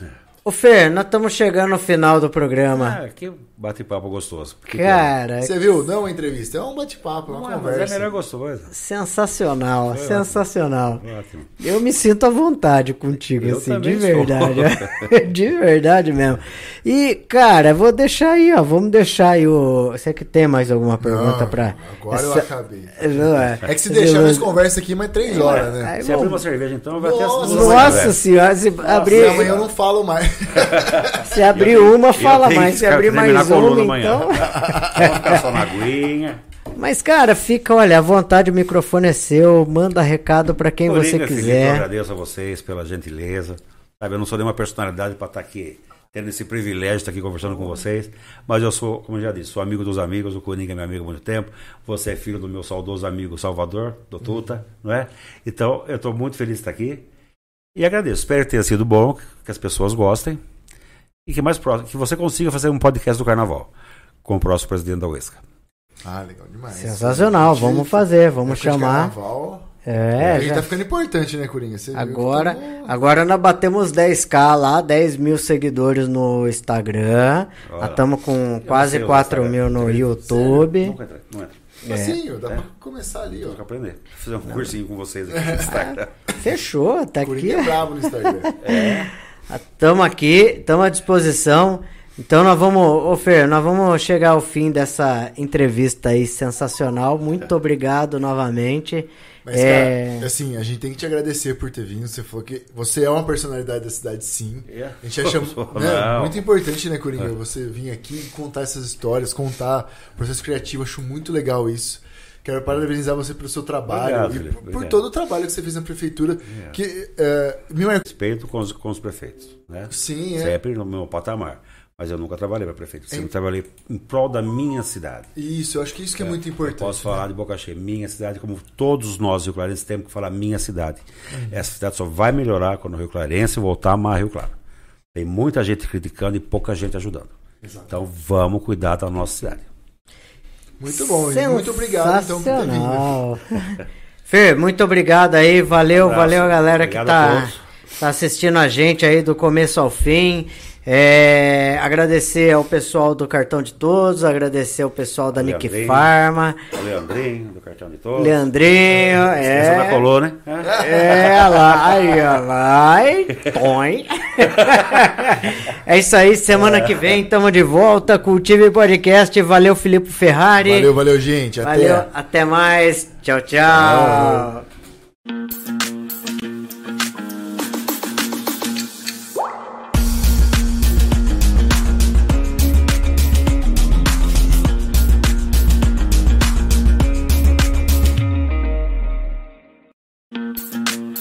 Ô Fer, nós estamos chegando no final do programa. Ah, que bate-papo gostoso. Porque Cara, Você viu? Não é uma entrevista, é um bate-papo, é uma Não é, mas conversa. é melhor gostoso. sensacional, Foi sensacional. Ótimo. Eu me sinto à vontade contigo, Eu assim, de verdade. de verdade mesmo. E, cara, vou deixar aí, ó. Vamos deixar aí o. Você que tem mais alguma pergunta Não, pra. Agora eu essa- acabei. Não é. É que se deixar, nós conversa aqui mais três horas, né? Aí Se abrir vamos- uma cerveja, então, vai até as Nossa, duas Nossa senhora, se abrir, amanhã eu não falo mais. se abrir uma, Eu fala tenho mais. Se abrir mais uma, então. Vamos ficar só na aguinha. Mas, cara, fica, olha, à vontade, o microfone é seu. Manda recado pra quem você Coringa, Felipe, eu quiser. agradeço a vocês pela gentileza. Sabe, eu não sou nenhuma personalidade para estar aqui, tendo esse privilégio de estar aqui conversando com vocês. Mas eu sou, como eu já disse, sou amigo dos amigos. O Coringa é meu amigo há muito tempo. Você é filho do meu saudoso amigo Salvador, do Tuta, não é? Então, eu estou muito feliz de estar aqui. E agradeço. Espero que tenha sido bom, que as pessoas gostem. E que mais próximo, que você consiga fazer um podcast do carnaval com o próximo presidente da UESCA. Ah, legal demais. Sensacional, vamos fazer, vamos chamar. carnaval, É, a gente já- tá ficando importante, né, Coringa? Você Agora, tamo- agora nós batemos 10k lá, 10 mil seguidores no Instagram. Estamos com Eu não quase sei usar 4 Instagram. mil no Sério? YouTube. Nunca entrei, não entra. Facinho, dá É. pra começar ali, ó. aprender. Vou fazer um cursinho com vocês aqui no Instagram. Fechou, tá aqui. Coringa é brabo no Instagram. Estamos aqui, estamos à disposição. Então nós vamos, ô Fer, nós vamos chegar ao fim dessa entrevista aí sensacional. Muito obrigado novamente. Mas, É, cara, assim, a gente tem que te agradecer por ter vindo. Você falou que você é uma personalidade da cidade, sim. É. A gente acha né, muito importante, né, Coringa? Você vir aqui e contar essas histórias, contar o processo criativo. Acho muito legal isso. Quero parabenizar você pelo seu trabalho Obrigado, e por, todo o trabalho que você fez na prefeitura. Que é, me marcou. Respeito com os, com os prefeitos. Né? Sim, é. Sempre no meu patamar. Mas eu nunca trabalhei para prefeito. Sempre É. trabalhei em prol da minha cidade. Isso, eu acho que isso que é, muito importante. Posso falar de boca cheia. Minha cidade, como todos nós Rio Clarenses temos que falar minha cidade. Uhum. Essa cidade só vai melhorar quando o Rio Clarense voltar a amar Rio Claro. Tem muita gente criticando e pouca gente ajudando. Exato. Então vamos cuidar da nossa cidade. Muito bom, e muito obrigado então por ter vindo. Sensacional. Fer, muito obrigado aí, valeu, Um valeu a galera Obrigado que tá, todos. tá assistindo a gente aí do começo ao fim. É, agradecer ao pessoal do Cartão de Todos, agradecer ao pessoal da Nick. Farma, O Leandrinho, do cartão de todos. Leandrinho, da é, colou, né? é, lá, aí, ó, vai, põe. É isso aí, semana que vem tamo de volta, Cultive Podcast, valeu Filipe Ferrari. Valeu, valeu, gente. Até. Valeu, até mais. Tchau, tchau.